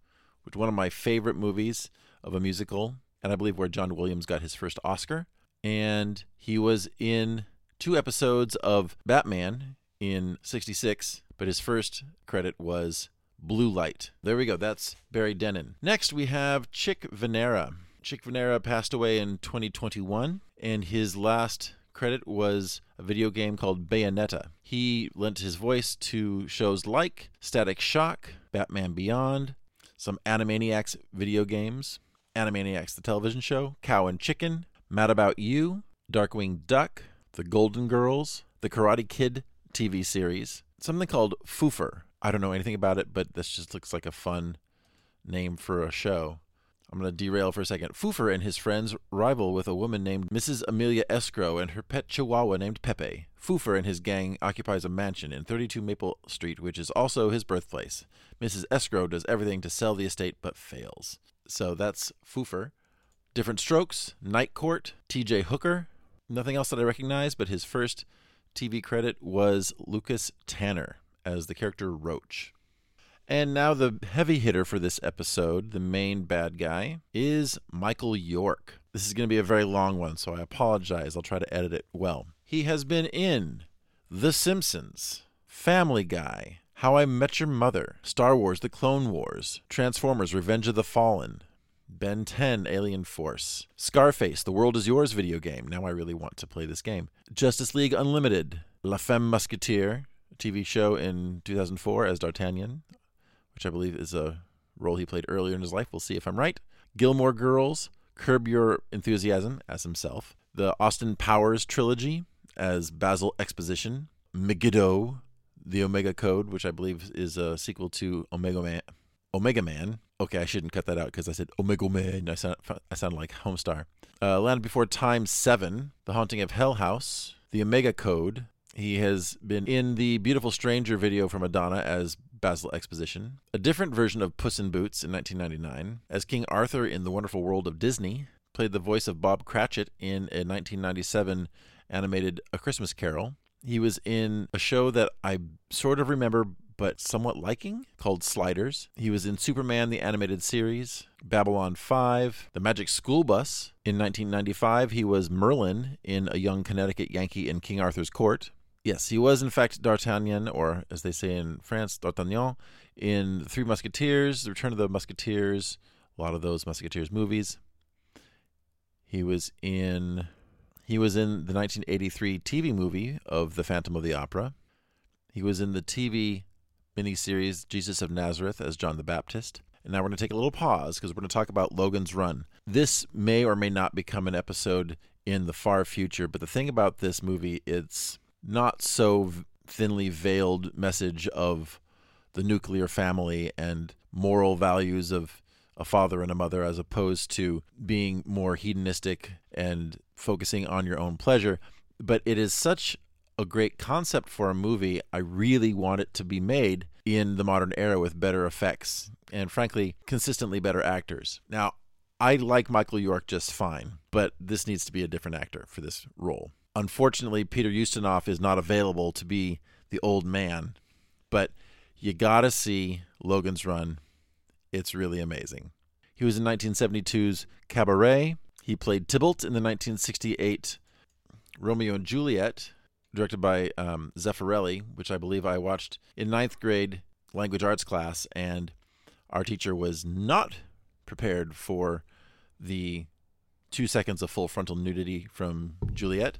S1: which one of my favorite movies of a musical, and I believe where John Williams got his first Oscar. And he was in two episodes of Batman in 66, but his first credit was Blue Light. There we go. That's Barry Dennen. Next, we have Chick Vennera. Chick Vennera passed away in 2021, and his last credit was a video game called Bayonetta. He lent his voice to shows like Static Shock, Batman Beyond, some Animaniacs video games, Animaniacs the television show, Cow and Chicken, Mad About You, Darkwing Duck, The Golden Girls, The Karate Kid TV series, something called Foofur. I don't know anything about it, but this just looks like a fun name for a show. I'm going to derail for a second. Foofur and his friends rival with a woman named Mrs. Amelia Escrow and her pet chihuahua named Pepe. Foofur and his gang occupies a mansion in 32 Maple Street, which is also his birthplace. Mrs. Escrow does everything to sell the estate but fails. So that's Foofur. Different Strokes, Night Court, TJ Hooker. Nothing else that I recognize, but his first TV credit was Lucas Tanner as the character Roach. And now the heavy hitter for this episode, the main bad guy, is Michael York. This is going to be a very long one, so I apologize. I'll try to edit it well. He has been in The Simpsons, Family Guy, How I Met Your Mother, Star Wars The Clone Wars, Transformers Revenge of the Fallen, Ben 10 Alien Force, Scarface The World Is Yours video game. Now I really want to play this game. Justice League Unlimited, La Femme Musketeer, TV show in 2004 as D'Artagnan, which I believe is a role he played earlier in his life. We'll see if I'm right. Gilmore Girls, Curb Your Enthusiasm as himself, the Austin Powers trilogy as Basil Exposition, Megiddo, the Omega Code, which I believe is a sequel to Omega Man. Omega Man. Okay, I shouldn't cut that out because I said Omega Man. I sound I sound like Homestar. Uh, Land Before Time Seven, The Haunting of Hell House, The Omega Code. He has been in the Beautiful Stranger video for Madonna as Basil Exposition, a different version of Puss in Boots in 1999, as King Arthur in The Wonderful World of Disney, played the voice of Bob Cratchit in a 1997 animated A Christmas Carol. He was in a show that I sort of remember but somewhat liking called Sliders. He was in Superman the Animated Series, Babylon 5, The Magic School Bus. In 1995, he was Merlin in A Young Connecticut Yankee in King Arthur's Court. Yes, he was in fact D'Artagnan, or as they say in France, D'Artagnan, in Three Musketeers, The Return of the Musketeers, a lot of those Musketeers movies. He was in he was in the 1983 TV movie of The Phantom of the Opera. He was in the TV miniseries Jesus of Nazareth as John the Baptist. And now we're going to take a little pause because we're going to talk about Logan's Run. This may or may not become an episode in the far future, but the thing about this movie, it's not so thinly veiled message of the nuclear family and moral values of a father and a mother as opposed to being more hedonistic and focusing on your own pleasure. But it is such a great concept for a movie. I really want it to be made in the modern era with better effects and, frankly, consistently better actors. Now, I like Michael York just fine, but this needs to be a different actor for this role. Unfortunately, Peter Ustinov is not available to be the old man, but you gotta see Logan's Run. It's really amazing. He was in 1972's Cabaret. He played Tybalt in the 1968 Romeo and Juliet, directed by um, Zeffirelli, which I believe I watched in ninth grade language arts class, and our teacher was not prepared for the two seconds of full frontal nudity from Juliet.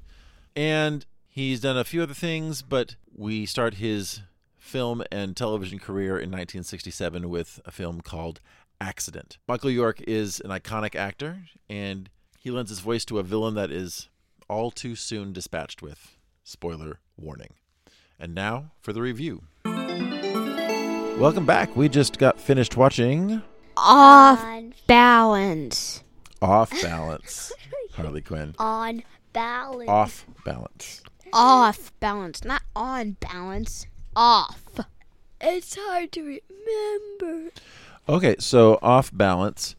S1: And he's done a few other things, but we start his film and television career in 1967 with a film called Accident. Michael York is an iconic actor, and he lends his voice to a villain that is all too soon dispatched with. Spoiler warning. And now for the review. Welcome back. We just got finished watching
S2: Off balance.
S1: Off Balance. Harley Quinn.
S3: on balance.
S1: Off Balance.
S2: Off balance, not on balance. Off.
S3: It's hard to remember.
S1: Okay, so Off Balance.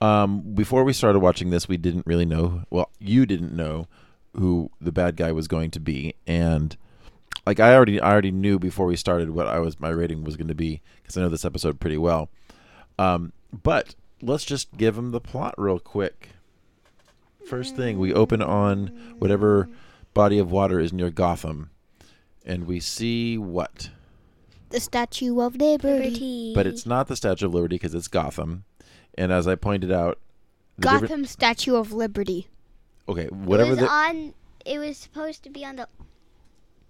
S1: Um, before we started watching this, we didn't really know. Well, you didn't know who the bad guy was going to be, and like I already, I already knew before we started what I was my rating was going to be because I know this episode pretty well. Um, but let's just give him the plot real quick. First thing, we open on whatever body of water is near Gotham, and we see what?
S2: The Statue of Liberty.
S3: Liberty.
S1: But it's not the Statue of Liberty because it's Gotham, and as I pointed out, the different-
S2: Gotham Statue of Liberty.
S1: okay, whatever
S3: it was
S1: the
S3: on. It was supposed to be on the.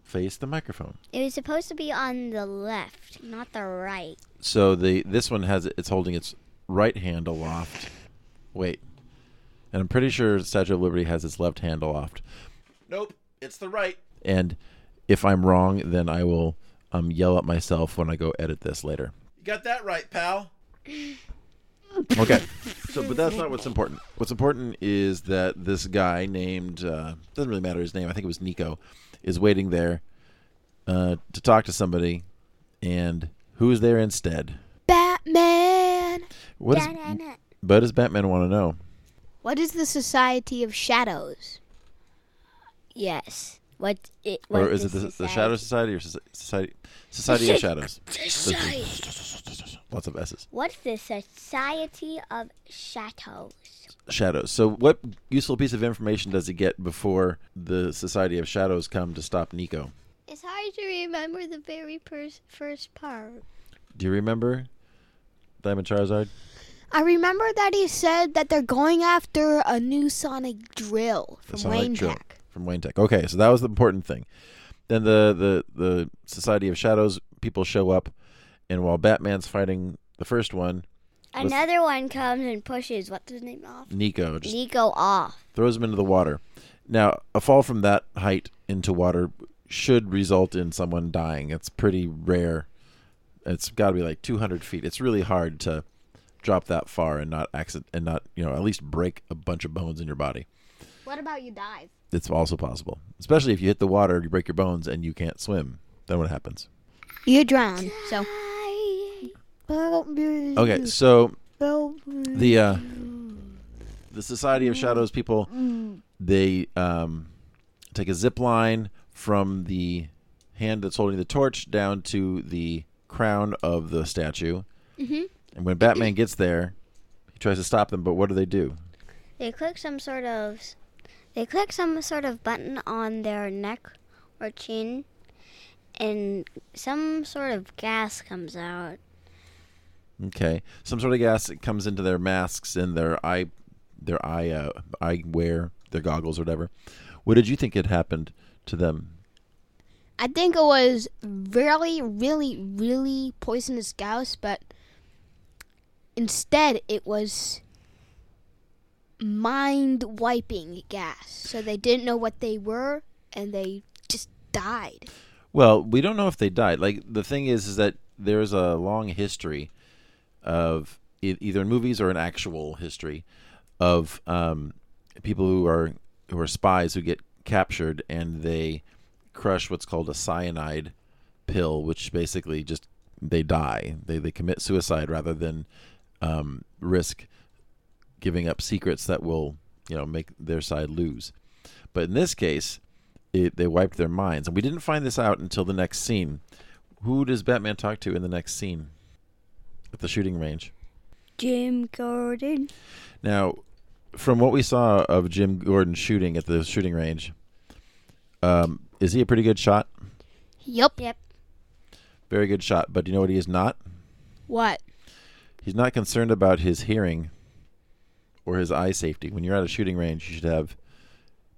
S1: face the microphone.
S3: It was supposed to be on the left, not the right.
S1: So the this one has it's holding its right hand aloft. Wait, and I'm pretty sure Statue of Liberty has its left hand aloft. Nope, it's the right. And if I'm wrong, then I will um, yell at myself when I go edit this later. You got that right, pal. okay, so but that's not what's important. What's important is that this guy named uh, doesn't really matter his name. I think it was Nico, is waiting there uh, to talk to somebody, and who's there instead?
S2: Batman.
S1: What does
S3: Da-da-da.
S1: does Batman want to know?
S2: What is the Society of Shadows?
S3: Yes. What? It,
S1: Or
S3: what
S1: is it the, the Shadow Society or Society Society of Shadows? Lots of S's.
S3: What's the Society of Shadows?
S1: Shadows. So, what useful piece of information does he get before the Society of Shadows come to stop Nico?
S3: It's hard to remember the very pers- first part.
S1: Do you remember Diamond Charizard?
S2: I remember that he said that they're going after a new sonic drill from
S1: Sonic
S2: Wayne
S1: Drill
S2: Tech.
S1: From Wayne Tech. Okay, so that was the important thing. Then the, the, the Society of Shadows people show up, and while Batman's fighting the first one,
S3: Another one comes and pushes what's his name off.
S1: Nico just
S3: Nico off.
S1: throws him into the water. Now, a fall from that height into water should result in someone dying. It's pretty rare. It's got to be like 200 feet. It's really hard to drop that far and not accident and not you know at least break a bunch of bones in your body.
S2: What about you dive?
S1: It's also possible, especially if you hit the water, you break your bones, and you can't swim. Then what happens?
S2: You drown. So.
S1: Okay, so the uh, the Society of Shadows people they um, take a zip line from the hand that's holding the torch down to the crown of the statue,
S2: Mhm.
S1: And when Batman gets there, he tries to stop them. But what do they do?
S3: They click some sort of they click some sort of button on their neck or chin and some sort of gas comes out.
S1: Okay, some sort of gas that comes into their masks and their eye, their eye, uh, eyewear, their goggles or whatever. What did you think had happened to them?
S2: I think it was really, really, really poisonous gas, but instead it was mind wiping gas. So they didn't know what they were and they just died.
S1: Well, we don't know if they died. Like the thing is, is that there's a long history of either in movies or in actual history of um, people who are who are spies who get captured and they crush what's called a cyanide pill, which basically just they die. They they commit suicide rather than um, risk giving up secrets that will you know make their side lose. But in this case, it, they wiped their minds, and we didn't find this out until the next scene. Who does Batman talk to in the next scene at the shooting range?
S3: Jim Gordon.
S1: Now, from what we saw of Jim Gordon shooting at the shooting range, um, is he a pretty good shot?
S2: Yep.
S3: Yep.
S1: Very good shot, but do you know what he is not?
S2: What?
S1: He's not concerned about his hearing or his eye safety. When you're at a shooting range, you should have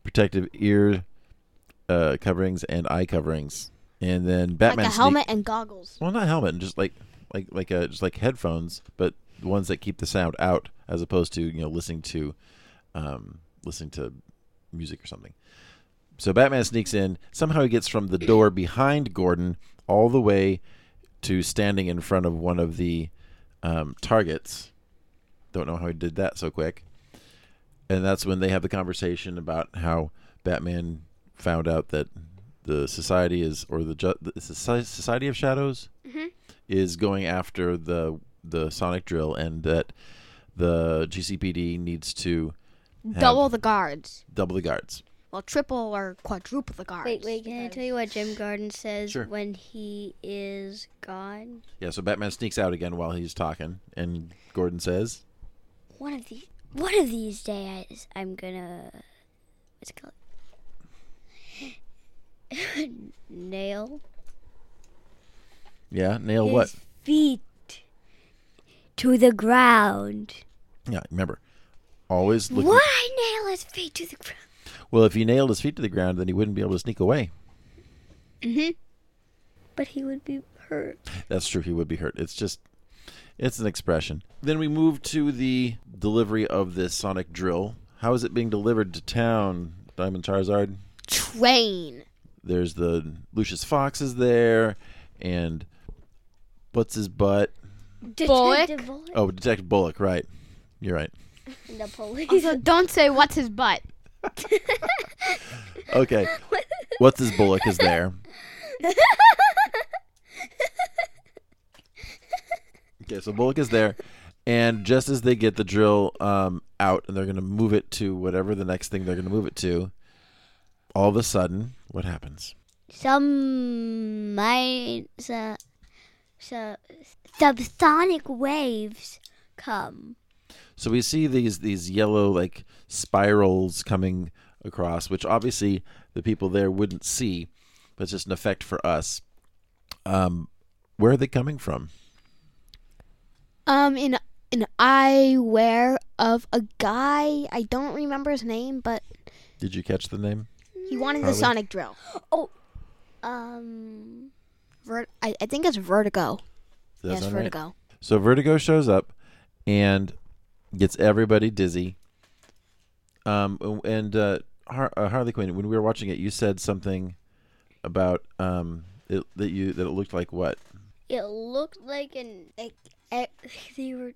S1: protective ear uh, coverings and eye coverings, and then Batman
S2: like a
S1: sneak-
S2: helmet and goggles.
S1: Well, not helmet, just like like like uh, just like headphones, but the ones that keep the sound out, as opposed to you know listening to um, listening to music or something. So Batman sneaks in. Somehow he gets from the door behind Gordon all the way to standing in front of one of the um, targets. Don't know how he did that so quick. And that's when they have the conversation about how Batman found out that the society is, or the, ju- the Society of Shadows
S3: Mhm.
S1: is going after the the sonic drill, and that the GCPD needs to
S2: Double the guards.
S1: double the guards.
S2: Well, triple or quadruple the guards.
S3: Wait, wait, can I tell you what Jim Gordon says
S1: Sure.
S3: when he is gone?
S1: Yeah, so Batman sneaks out again while he's talking, and Gordon says,
S3: One of these one of these days I'm gonna what's it called? Nail
S1: "Yeah, nail
S3: his
S1: what?
S3: feet to the ground.
S1: Yeah, remember, always looking.
S3: Why nail his feet to the ground?
S1: Well, if he nailed his feet to the ground, then he wouldn't be able to sneak away.
S2: Mm-hmm.
S3: But he would be hurt.
S1: That's true. He would be hurt. It's just, it's an expression. Then we move to the delivery of this sonic drill. How is it being delivered to town, Diamond Charizard?
S2: Train.
S1: There's the Lucius Fox is there, and what's his butt?
S2: Bullock?
S3: Detective Bullock.
S1: Oh, Detective Bullock. Right, you're right.
S3: The police.
S2: Also, don't say what's his butt.
S1: Okay, what's his Bullock is there. Okay, so Bullock is there, and just as they get the drill um, out and they're going to move it to whatever the next thing they're going to move it to, all of a sudden, what happens?
S3: Some mine, so, so, subsonic waves come.
S1: So we see these these yellow like spirals coming across, which obviously the people there wouldn't see, but it's just an effect for us. Um, where are they coming from?
S2: Um, in an eyewear of a guy. I don't remember his name, but
S1: Did you catch the name?
S2: he wanted the sonic drill.
S3: Oh, um,
S2: Vert- I, I think it's Vertigo. Yes,
S1: sound right?
S2: Vertigo.
S1: So Vertigo shows up, and gets everybody dizzy. Um, and uh, Har- uh, Harley Quinn, when we were watching it, you said something about um it, that you that it looked like what?
S3: It looked like an like they were.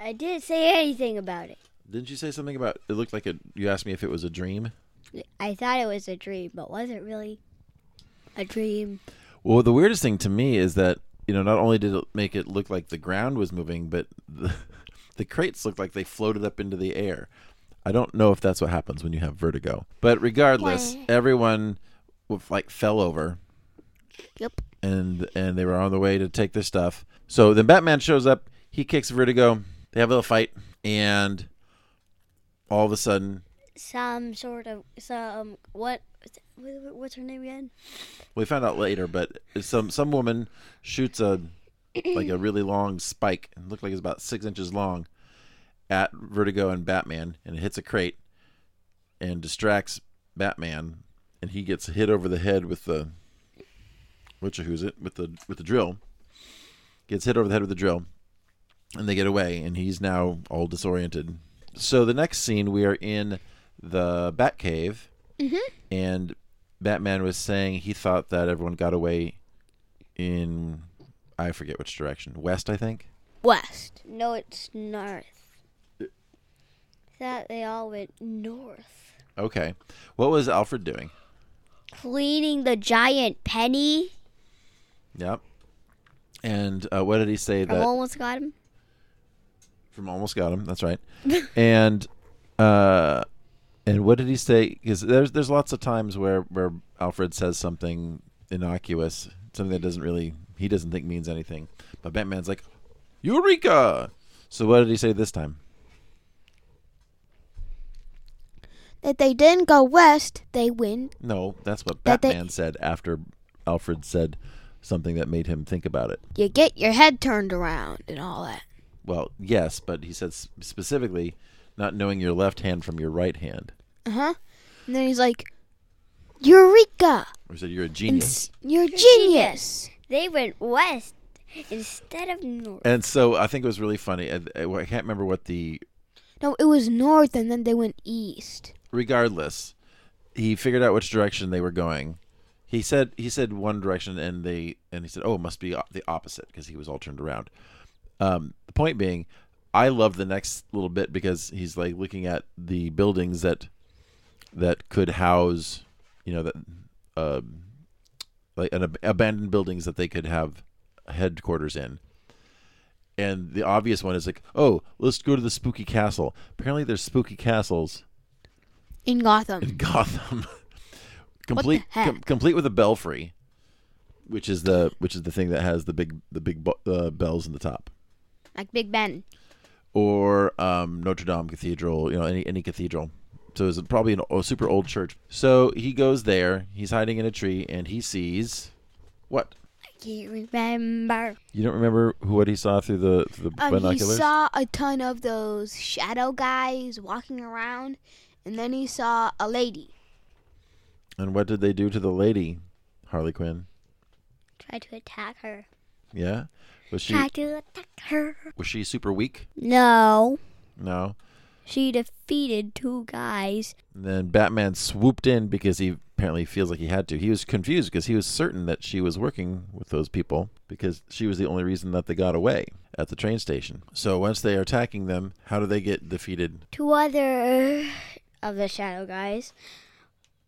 S3: I didn't say anything about it.
S1: Didn't you say something about it looked like a? You asked me if it was a dream.
S3: I thought it was a dream, but was it really a dream?
S1: Well, the weirdest thing to me is that you know not only did it make it look like the ground was moving, but the, the crates looked like they floated up into the air. I don't know if that's what happens when you have vertigo, but regardless,
S3: Why?
S1: everyone like fell over.
S3: Yep.
S1: And and they were on the way to take their stuff. So then Batman shows up. He kicks Vertigo. They have a little fight, and all of a sudden,
S3: Some sort of some what? what- What's her name again?
S1: we found out later, but some some woman shoots a like a really long spike, and looked like it's about six inches long, at Vertigo and Batman, and it hits a crate, and distracts Batman, and he gets hit over the head with the which who's it with the with the drill, gets hit over the head with the drill, and they get away, and he's now all disoriented. So the next scene, we are in the Batcave, mm-hmm. and Batman was saying he thought that everyone got away in I forget which direction, west, I think.
S2: West.
S3: No, it's north. That they all went north.
S1: Okay, what was Alfred doing?
S3: Cleaning the giant penny.
S1: Yep. And uh, what did he say
S3: I
S1: that
S3: almost got him.
S1: from almost got him? That's right. and uh, and what did he say? Because there's there's lots of times where where Alfred says something innocuous, something that doesn't really he doesn't think means anything, but Batman's like, Eureka! So what did he say this time?
S2: That they didn't go west, they went.
S1: No, that's what
S2: That they-
S1: Batman said after Alfred said something that made him think about it.
S2: You get your head turned around and all that.
S1: Well, yes, but he said s- specifically not knowing your left hand from your right hand.
S2: Uh huh. And then he's like, Eureka!
S1: Or he said you're a genius.
S2: s- You're a genius!
S3: They went west instead of north.
S1: And so I think it was really funny. I, I I can't remember what the.
S2: No, it was north and then they went east.
S1: Regardless, he figured out which direction they were going. He said he said one direction, and they and he said, "Oh, it must be the opposite," because he was all turned around. Um, the point being, I love the next little bit because he's like looking at the buildings that that could house, you know, that uh, like an ab- abandoned buildings that they could have headquarters in. And the obvious one is like, oh, let's go to the spooky castle. Apparently, there's spooky castles
S2: In Gotham.
S1: in Gotham, complete com- complete with a belfry, which is the which is the thing that has the big the big uh, bells in the top,
S2: Like Big Ben.
S1: or um, Notre Dame Cathedral, you know, any any cathedral. So it's probably an, a super old church. So he goes there. He's hiding in a tree, and he sees what?
S3: I can't remember.
S1: You don't remember who what he saw through the through the
S2: Um, he saw a ton of those shadow guys walking around, and then he saw a lady.
S1: and what did they do to the lady, Harley Quinn?
S3: Tried to attack her.
S1: Yeah, was she
S3: Try to attack her.
S1: was she super weak?
S3: No.
S1: No.
S3: She defeated two guys.
S1: And then Batman swooped in because he apparently feels like he had to. He was confused because he was certain that she was working with those people because she was the only reason that they got away at the train station. So once they are attacking them, how do they get defeated?
S3: Two other of the shadow guys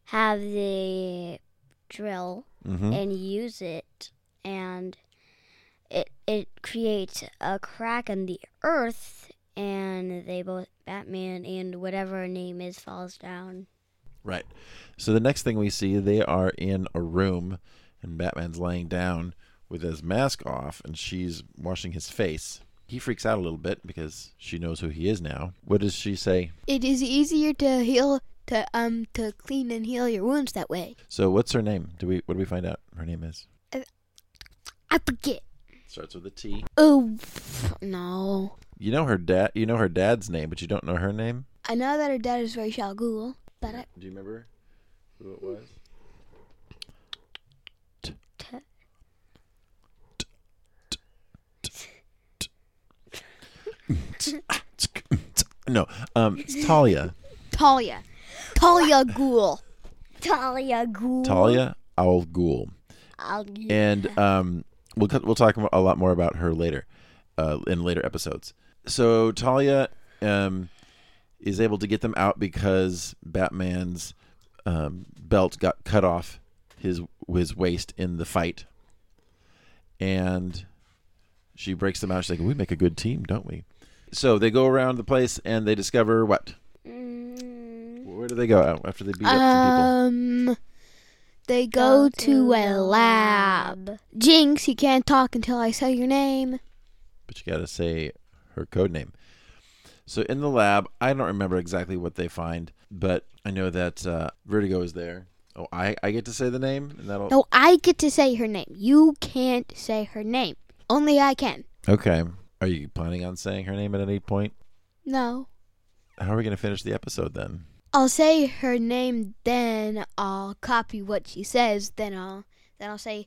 S3: have the drill
S1: hmm
S3: and use it and it it creates a crack in the earth and they both Batman and whatever her name is falls down.
S1: Right. So the next thing we see, they are in a room, and Batman's laying down with his mask off, and she's washing his face. He freaks out a little bit because she knows who he is now. What does she say?
S2: It is easier to heal to um to clean and heal your wounds that way.
S1: So what's her name? Do we what do we find out her name is?
S2: I forget.
S1: Starts with a T.
S2: Oh no.
S1: You know her dad. You know her dad's name, but you don't know her name.
S2: I know that her dad is Rachel Google, but I,
S1: Do you remember who it was? no, um, it's Talia.
S2: Talia. Talia Ghul.
S3: Talia Ghul.
S1: Talia Al Ghul.
S3: I'll-
S1: and um, we'll we'll talk a lot more about her later, uh, in later episodes. So Talia um, is able to get them out because Batman's um, belt got cut off his his waist in the fight, and she breaks them out. She's like, "We make a good team, don't we?" So they go around the place and they discover what?
S3: Mm,
S1: Where do they go after they beat up some people?
S2: Um, they go to a lab. Jinx, you can't talk until I say your name.
S1: but you got to say her code name. So in the lab, I don't remember exactly what they find, but I know that uh, Vertigo is there. Oh, I, I get to say the name, and that'll.
S2: No, I get to say her name. You can't say her name. Only I can.
S1: Okay. Are you planning on saying her name at any point?
S2: No.
S1: How are we going to finish the episode then?
S2: I'll say her name, then I'll copy what she says. Then I'll then I'll say,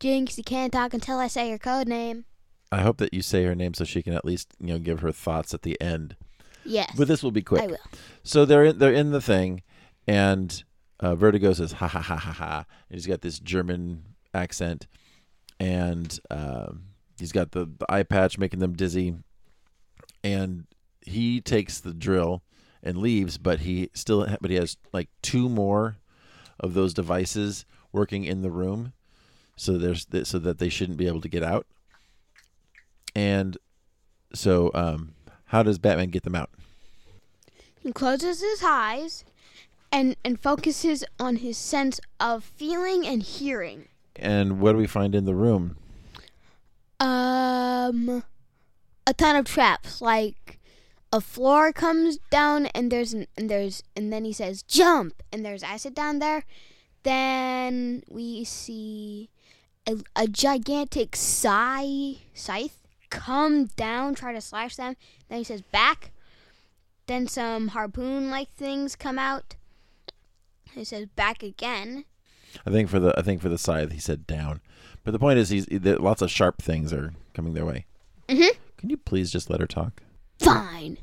S2: Jinx, you can't talk until I say your code name.
S1: I hope that you say her name so she can at least you know give her thoughts at the end.
S2: Yes,
S1: But this will be quick.
S2: I will.
S1: So they're in, they're in the thing, and uh, Vertigo says ha ha ha ha ha. And he's got this German accent, and um, he's got the, the eye patch making them dizzy. And he takes the drill and leaves, but he still but he has like two more of those devices working in the room, so there's th- so that they shouldn't be able to get out. And so, um, how does Batman get them out?
S2: He closes his eyes and and focuses on his sense of feeling and hearing.
S1: And what do we find in the room?
S2: Um, a ton of traps. Like a floor comes down, and there's an, and there's and then he says jump, and there's acid down there. Then we see a, a gigantic scythe scythe come down, try to slash them. Then he says back. Then some harpoon-like things come out. He says back again.
S1: I think for the I think for the scythe he said down, but the point is he's that lots of sharp things are coming their way.
S2: Mhm.
S1: Can you please just let her talk?
S2: Fine.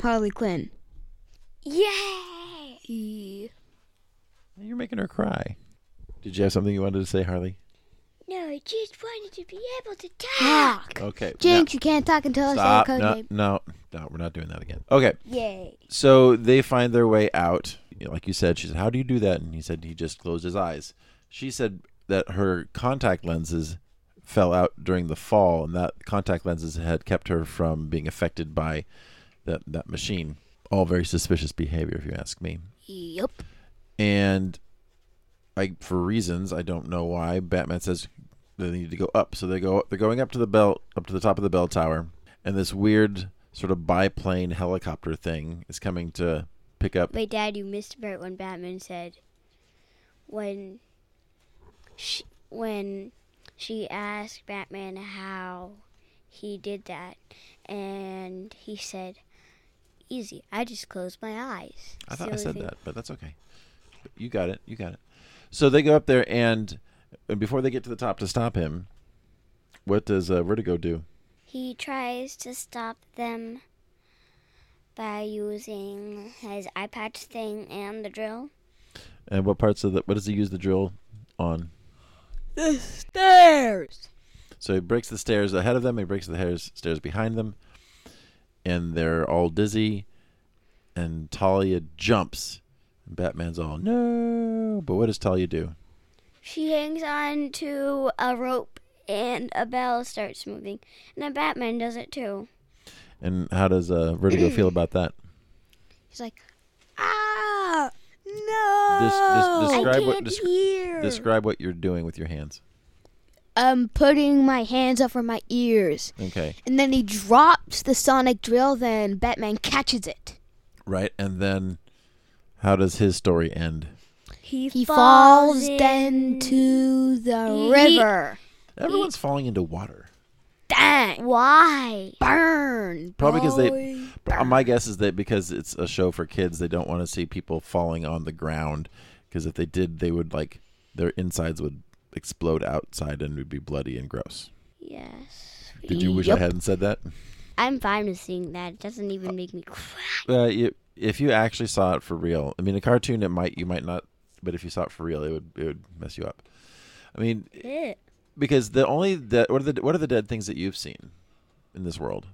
S2: Harley Quinn.
S3: Yay!
S1: You're making her cry. Did you have something you wanted to say, Harley?
S3: No, I just wanted to be able to talk.
S2: talk.
S1: Okay.
S2: Jinx, you can't talk until
S1: Stop.
S2: I say your
S1: No,
S2: code name.
S1: no, no, we're not doing that again. Okay.
S3: Yay!
S1: So they find their way out. Like you said, she said, "How do you do that?" And he said he just closed his eyes. She said that her contact lenses fell out during the fall, and that contact lenses had kept her from being affected by that that machine. All very suspicious behavior, if you ask me.
S2: Yep.
S1: And I, for reasons I don't know why, Batman says they need to go up. So they go. They're going up to the bell, up to the top of the bell tower, and this weird sort of biplane helicopter thing is coming to pick up
S3: Wait, Dad, you missed part when Batman said when she, when she asked Batman how he did that, and he said, "Easy. I just closed my eyes."
S1: I thought I said
S3: thing-
S1: that, but that's okay. You got it. You got it. So they go up there, and, and before they get to the top to stop him, what does uh, Vertigo do?
S3: He tries to stop them by using his eye patch thing and the drill.
S1: And what parts of the what does he use the drill on?
S2: The stairs.
S1: So he breaks the stairs ahead of them. He breaks the hairs, stairs behind them, and they're all dizzy. And Talia jumps. And Batman's all no. But what does Talia do?
S3: She hangs on to a rope and a bell starts moving. And then Batman does it too.
S1: And how does uh, Vertigo feel about that?
S2: He's like, ah, no.
S1: Des- describe
S3: I
S1: what
S3: can't
S1: desc-
S3: hear.
S1: describe what you're doing with your hands.
S2: I'm putting my hands over my ears,
S1: Okay.
S2: and then he drops the sonic drill. Then Batman catches it.
S1: Right, and then how does his story end?
S3: he,
S2: He falls
S3: in-
S2: into the
S3: He-
S2: river.
S1: Everyone's falling into water.
S2: Dang!
S3: Why?
S2: Burn.
S1: Probably because they- Uh, My guess is that because it's a show for kids, they don't want to see people falling on the ground. Because if they did, they would like their insides would explode outside and would be bloody and gross.
S3: Yes.
S1: Did you wish I hadn't said that?
S3: I'm fine with seeing that. It doesn't even make me cry.
S1: Uh, you, if you actually saw it for real, I mean, a cartoon, it might you might not, but if you saw it for real, it would it would mess you up. I mean, because the only the what are the what are the dead things that you've seen in this world?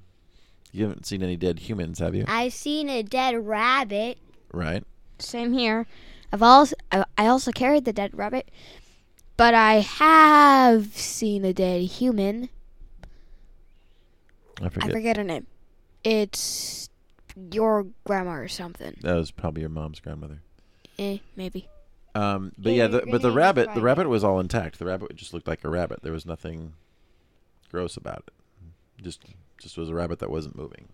S1: You haven't seen any dead humans, have you?
S3: I've seen a dead rabbit.
S1: Right.
S2: Same here. I've also I also carried the dead rabbit, but I have seen a dead human.
S1: I forget.
S2: I
S1: forget.
S2: her name. It's your grandma or something.
S1: That was probably your mom's grandmother.
S2: Eh, maybe.
S1: Um, but
S3: Yeah,
S1: yeah, the, but the rabbit, the rabbit was all intact. The rabbit just looked like a rabbit. There was nothing gross about it. Just, just was a rabbit that wasn't moving.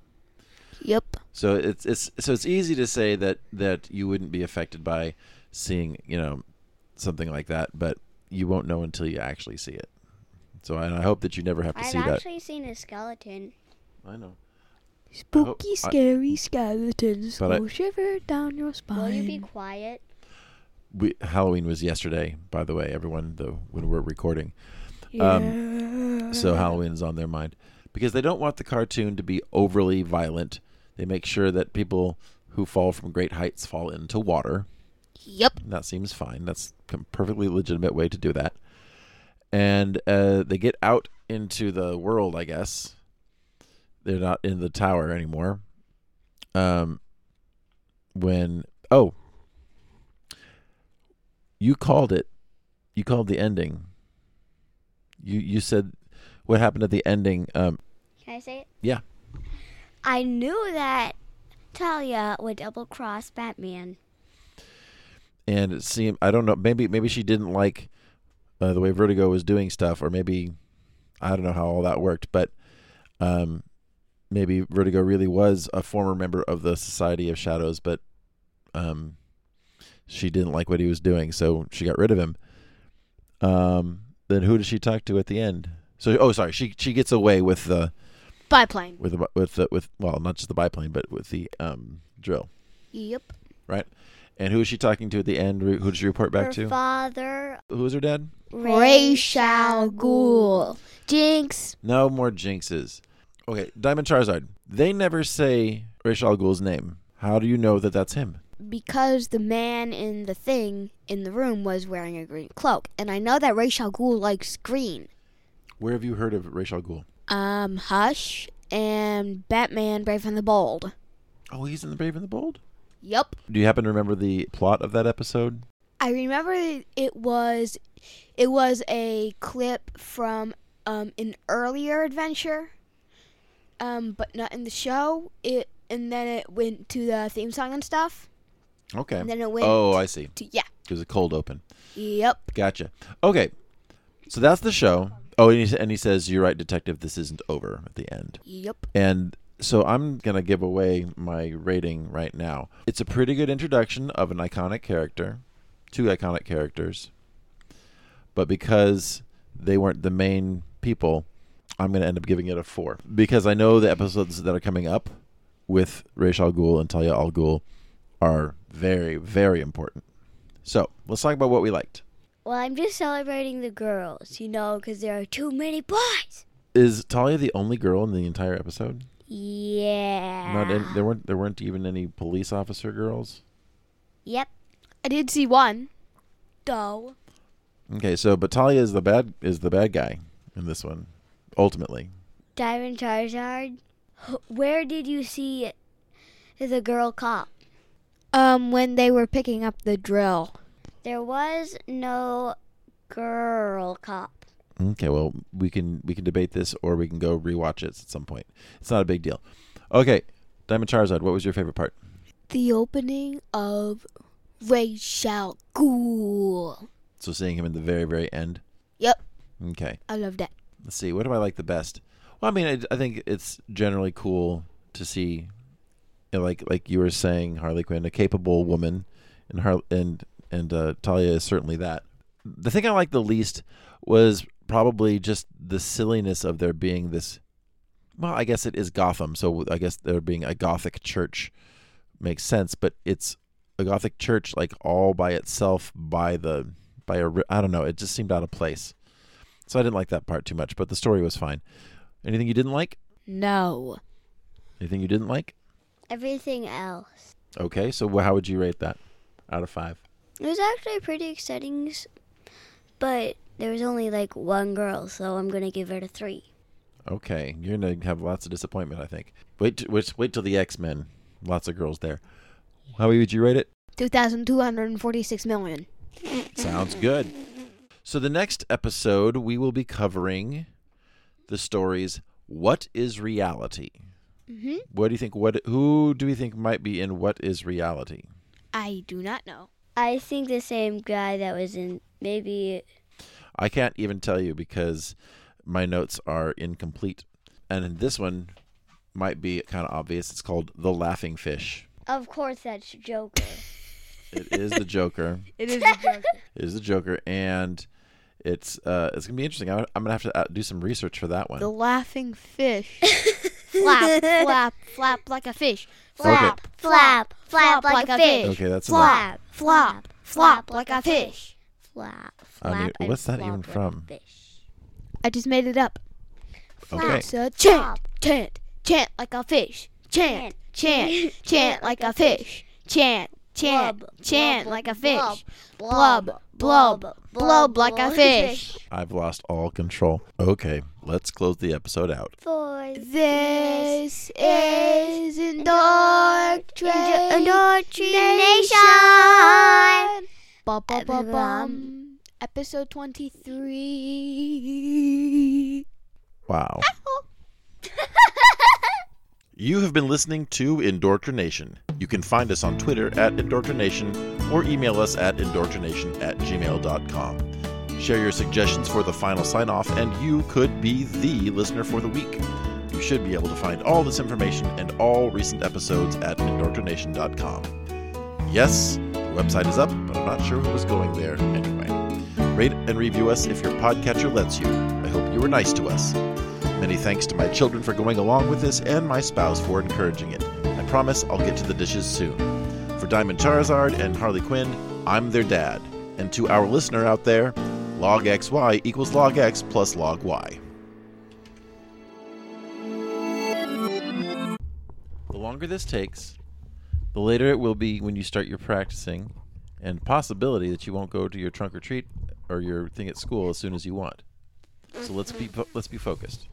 S2: Yep.
S1: So it's it's so it's easy to say that that you wouldn't be affected by seeing you know something like that, but you won't know until you actually see it. So and I hope that you never have to
S3: I've
S1: see that.
S3: actually seen a skeleton.
S1: I know.
S2: Spooky,
S1: I-
S2: scary skeletons
S1: But I-
S2: go shiver down your spine.
S3: Will you be quiet?
S1: We, Halloween was yesterday, by the way. Everyone, though, when we're recording,
S2: yeah.
S1: um, so Halloween is on their mind because they don't want the cartoon to be overly violent. They make sure that people who fall from great heights fall into water.
S2: Yep.
S1: That seems fine. That's a perfectly legitimate way to do that. And uh, they get out into the world, I guess. They're not in the tower anymore. Um, when oh, you called it. You called the ending. You you said what happened at the ending. Um,
S3: Can I say it?
S1: Yeah.
S3: I knew that Talia would double cross Batman.
S1: and it seemed I don't know maybe maybe she didn't like uh, the way Vertigo was doing stuff, or maybe I don't know how all that worked, but um, maybe Vertigo really was a former member of the Society of Shadows, but um, she didn't like what he was doing, so she got rid of him. Um, then who does she talk to at the end? So oh, sorry, she she gets away with the
S2: Biplane.
S1: with the, with the, with well, not just the biplane, but with the um drill,
S2: Yep.
S1: right? And who is she talking to at the end? Who does she report back
S3: Her
S1: to?
S3: father,
S1: Who is her dad?
S2: Ra's al Ghul. Jinx.
S1: No more jinxes. Okay, Diamond Charizard. They never say Ra's al Ghul's name. How do you know that that's him?
S2: Because the man in the thing in the room was wearing a green cloak. And I know that Ra's al Ghul likes green.
S1: Where have you heard of Ra's al Ghul?
S2: Um, Hush and Batman Brave and the Bold.
S1: Oh, he's in The Brave and the Bold?
S2: Yep.
S1: Do you happen to remember the plot of that episode?
S2: I remember it was it was a clip from um, an earlier adventure, um, but not in the show. It and then it went to the theme song and stuff.
S1: Okay.
S2: And then it went
S1: Oh, I see.
S2: to yeah.
S1: It was a cold open.
S2: Yep.
S1: Gotcha. Okay. So that's the show. Oh, and he, and he says, You're right, detective. This isn't over at the end.
S2: Yep.
S1: And so I'm going to give away my rating right now. It's a pretty good introduction of an iconic character, two iconic characters. But because they weren't the main people, I'm going to end up giving it a four. Because I know the episodes that are coming up with Ra's al Ghul and Talia al Ghul are very, very important. So let's talk about what we liked.
S3: Well, I'm just celebrating the girls, you know, because there are too many boys.
S1: Is Talia the only girl in the entire episode?
S3: Yeah.
S1: Not in, there weren't there weren't even any police officer girls.
S3: Yep.
S2: I did see one. Though.
S1: Okay, so but Talia is the bad is the bad guy in this one, ultimately.
S3: Diamond Charizard. Where did you see the girl cop?
S2: Um, when they were picking up the drill.
S3: There was no girl cop.
S1: Okay, well we can we can debate this or we can go rewatch it at some point. It's not a big deal. Okay, Diamond Charizard, what was your favorite part?
S2: The opening of Ra's al Ghul.
S1: So seeing him in the very very end.
S2: Yep.
S1: Okay,
S2: I love that.
S1: let's see. What do I like the best? Well, I mean, I, I think it's generally cool to see, you know, like like you were saying, Harley Quinn, a capable woman, and Har- and and uh, Talia is certainly that. The thing I liked the least was probably just the silliness of there being this. Well, I guess it is Gotham, so I guess there being a Gothic church makes sense, but it's a Gothic church like all by itself by the by a ri- I don't know. It just seemed out of place. So I didn't like that part too much, but the story was fine. Anything you didn't like?
S2: No.
S1: Anything you didn't like?
S3: Everything else.
S1: Okay, so how would you rate that out of five?
S3: It was actually pretty exciting, but there was only like one girl, so I'm gonna give it a three.
S1: Okay, you're gonna have lots of disappointment. I think. Wait, t- wait, wait till the X Men. Lots of girls there. How would you rate it?
S2: 2,246 million.
S1: Sounds good. So the next episode we will be covering the stories "What is Reality."
S2: Mm-hmm.
S1: What do you think? What who do we think might be in "What is Reality"?
S2: I do not know.
S3: I think the same guy that was in maybe
S1: I can't even tell you because my notes are incomplete. And in this one might be kind of obvious. It's called The Laughing Fish.
S3: of course that's Joker.
S1: It is the Joker.
S2: It is a joke.
S1: It is the Joker, and it's uh, it's gonna be interesting. I'm, I'm gonna have to uh, do some research for that one.
S2: the laughing fish. flap, flap, flap like a fish.
S3: flap, flap, flap like, a fish.
S1: okay, that's enough.
S3: Flap,
S2: Flop, flop like a fish.
S3: Flap, flap.
S1: I mean,
S3: flap, and
S1: what's that
S3: flop
S1: even
S3: like
S1: from?
S3: fish.
S2: I just made it up.
S1: Okay.
S2: It's a chant, chant, chant like a fish. Chant, chant, chant like a fish. Chant, chant,
S3: Blub,
S2: chant like a
S3: blub,
S2: fish. Blub, blub, blub like a fish.
S1: I've lost all control. Okay, let's close the episode out.
S3: For
S2: This is Indoctrination. Ba-ba-ba-bum. Episode 23.
S1: Wow. You have been listening to Indoctrination. You can find us on Twitter at Indoctrination or email us at indoctrination at gmail.com. Share your suggestions for the final sign off, and you could be the listener for the week. You should be able to find all this information and all recent episodes at indoctrination.com. Yes, the website is up, but I'm not sure who was going there anyway. Rate and review us if your podcatcher lets you. I hope you were nice to us. Many thanks to my children for going along with this and my spouse for encouraging it. I promise I'll get to the dishes soon. For Diamond Charizard and Harley Quinn, I'm their dad. And to our listener out there, log xy equals log x plus log y. The longer this takes, the later it will be when you start your practicing, and possibility that you won't go to your trunk or treat or your thing at school as soon as you want. So let's be let's be focused.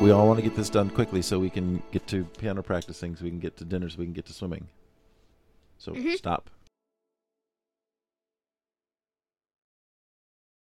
S1: We all want to get this done quickly so we can get to piano practicing, so we can get to dinner, so we can get to swimming. So mm-hmm. stop.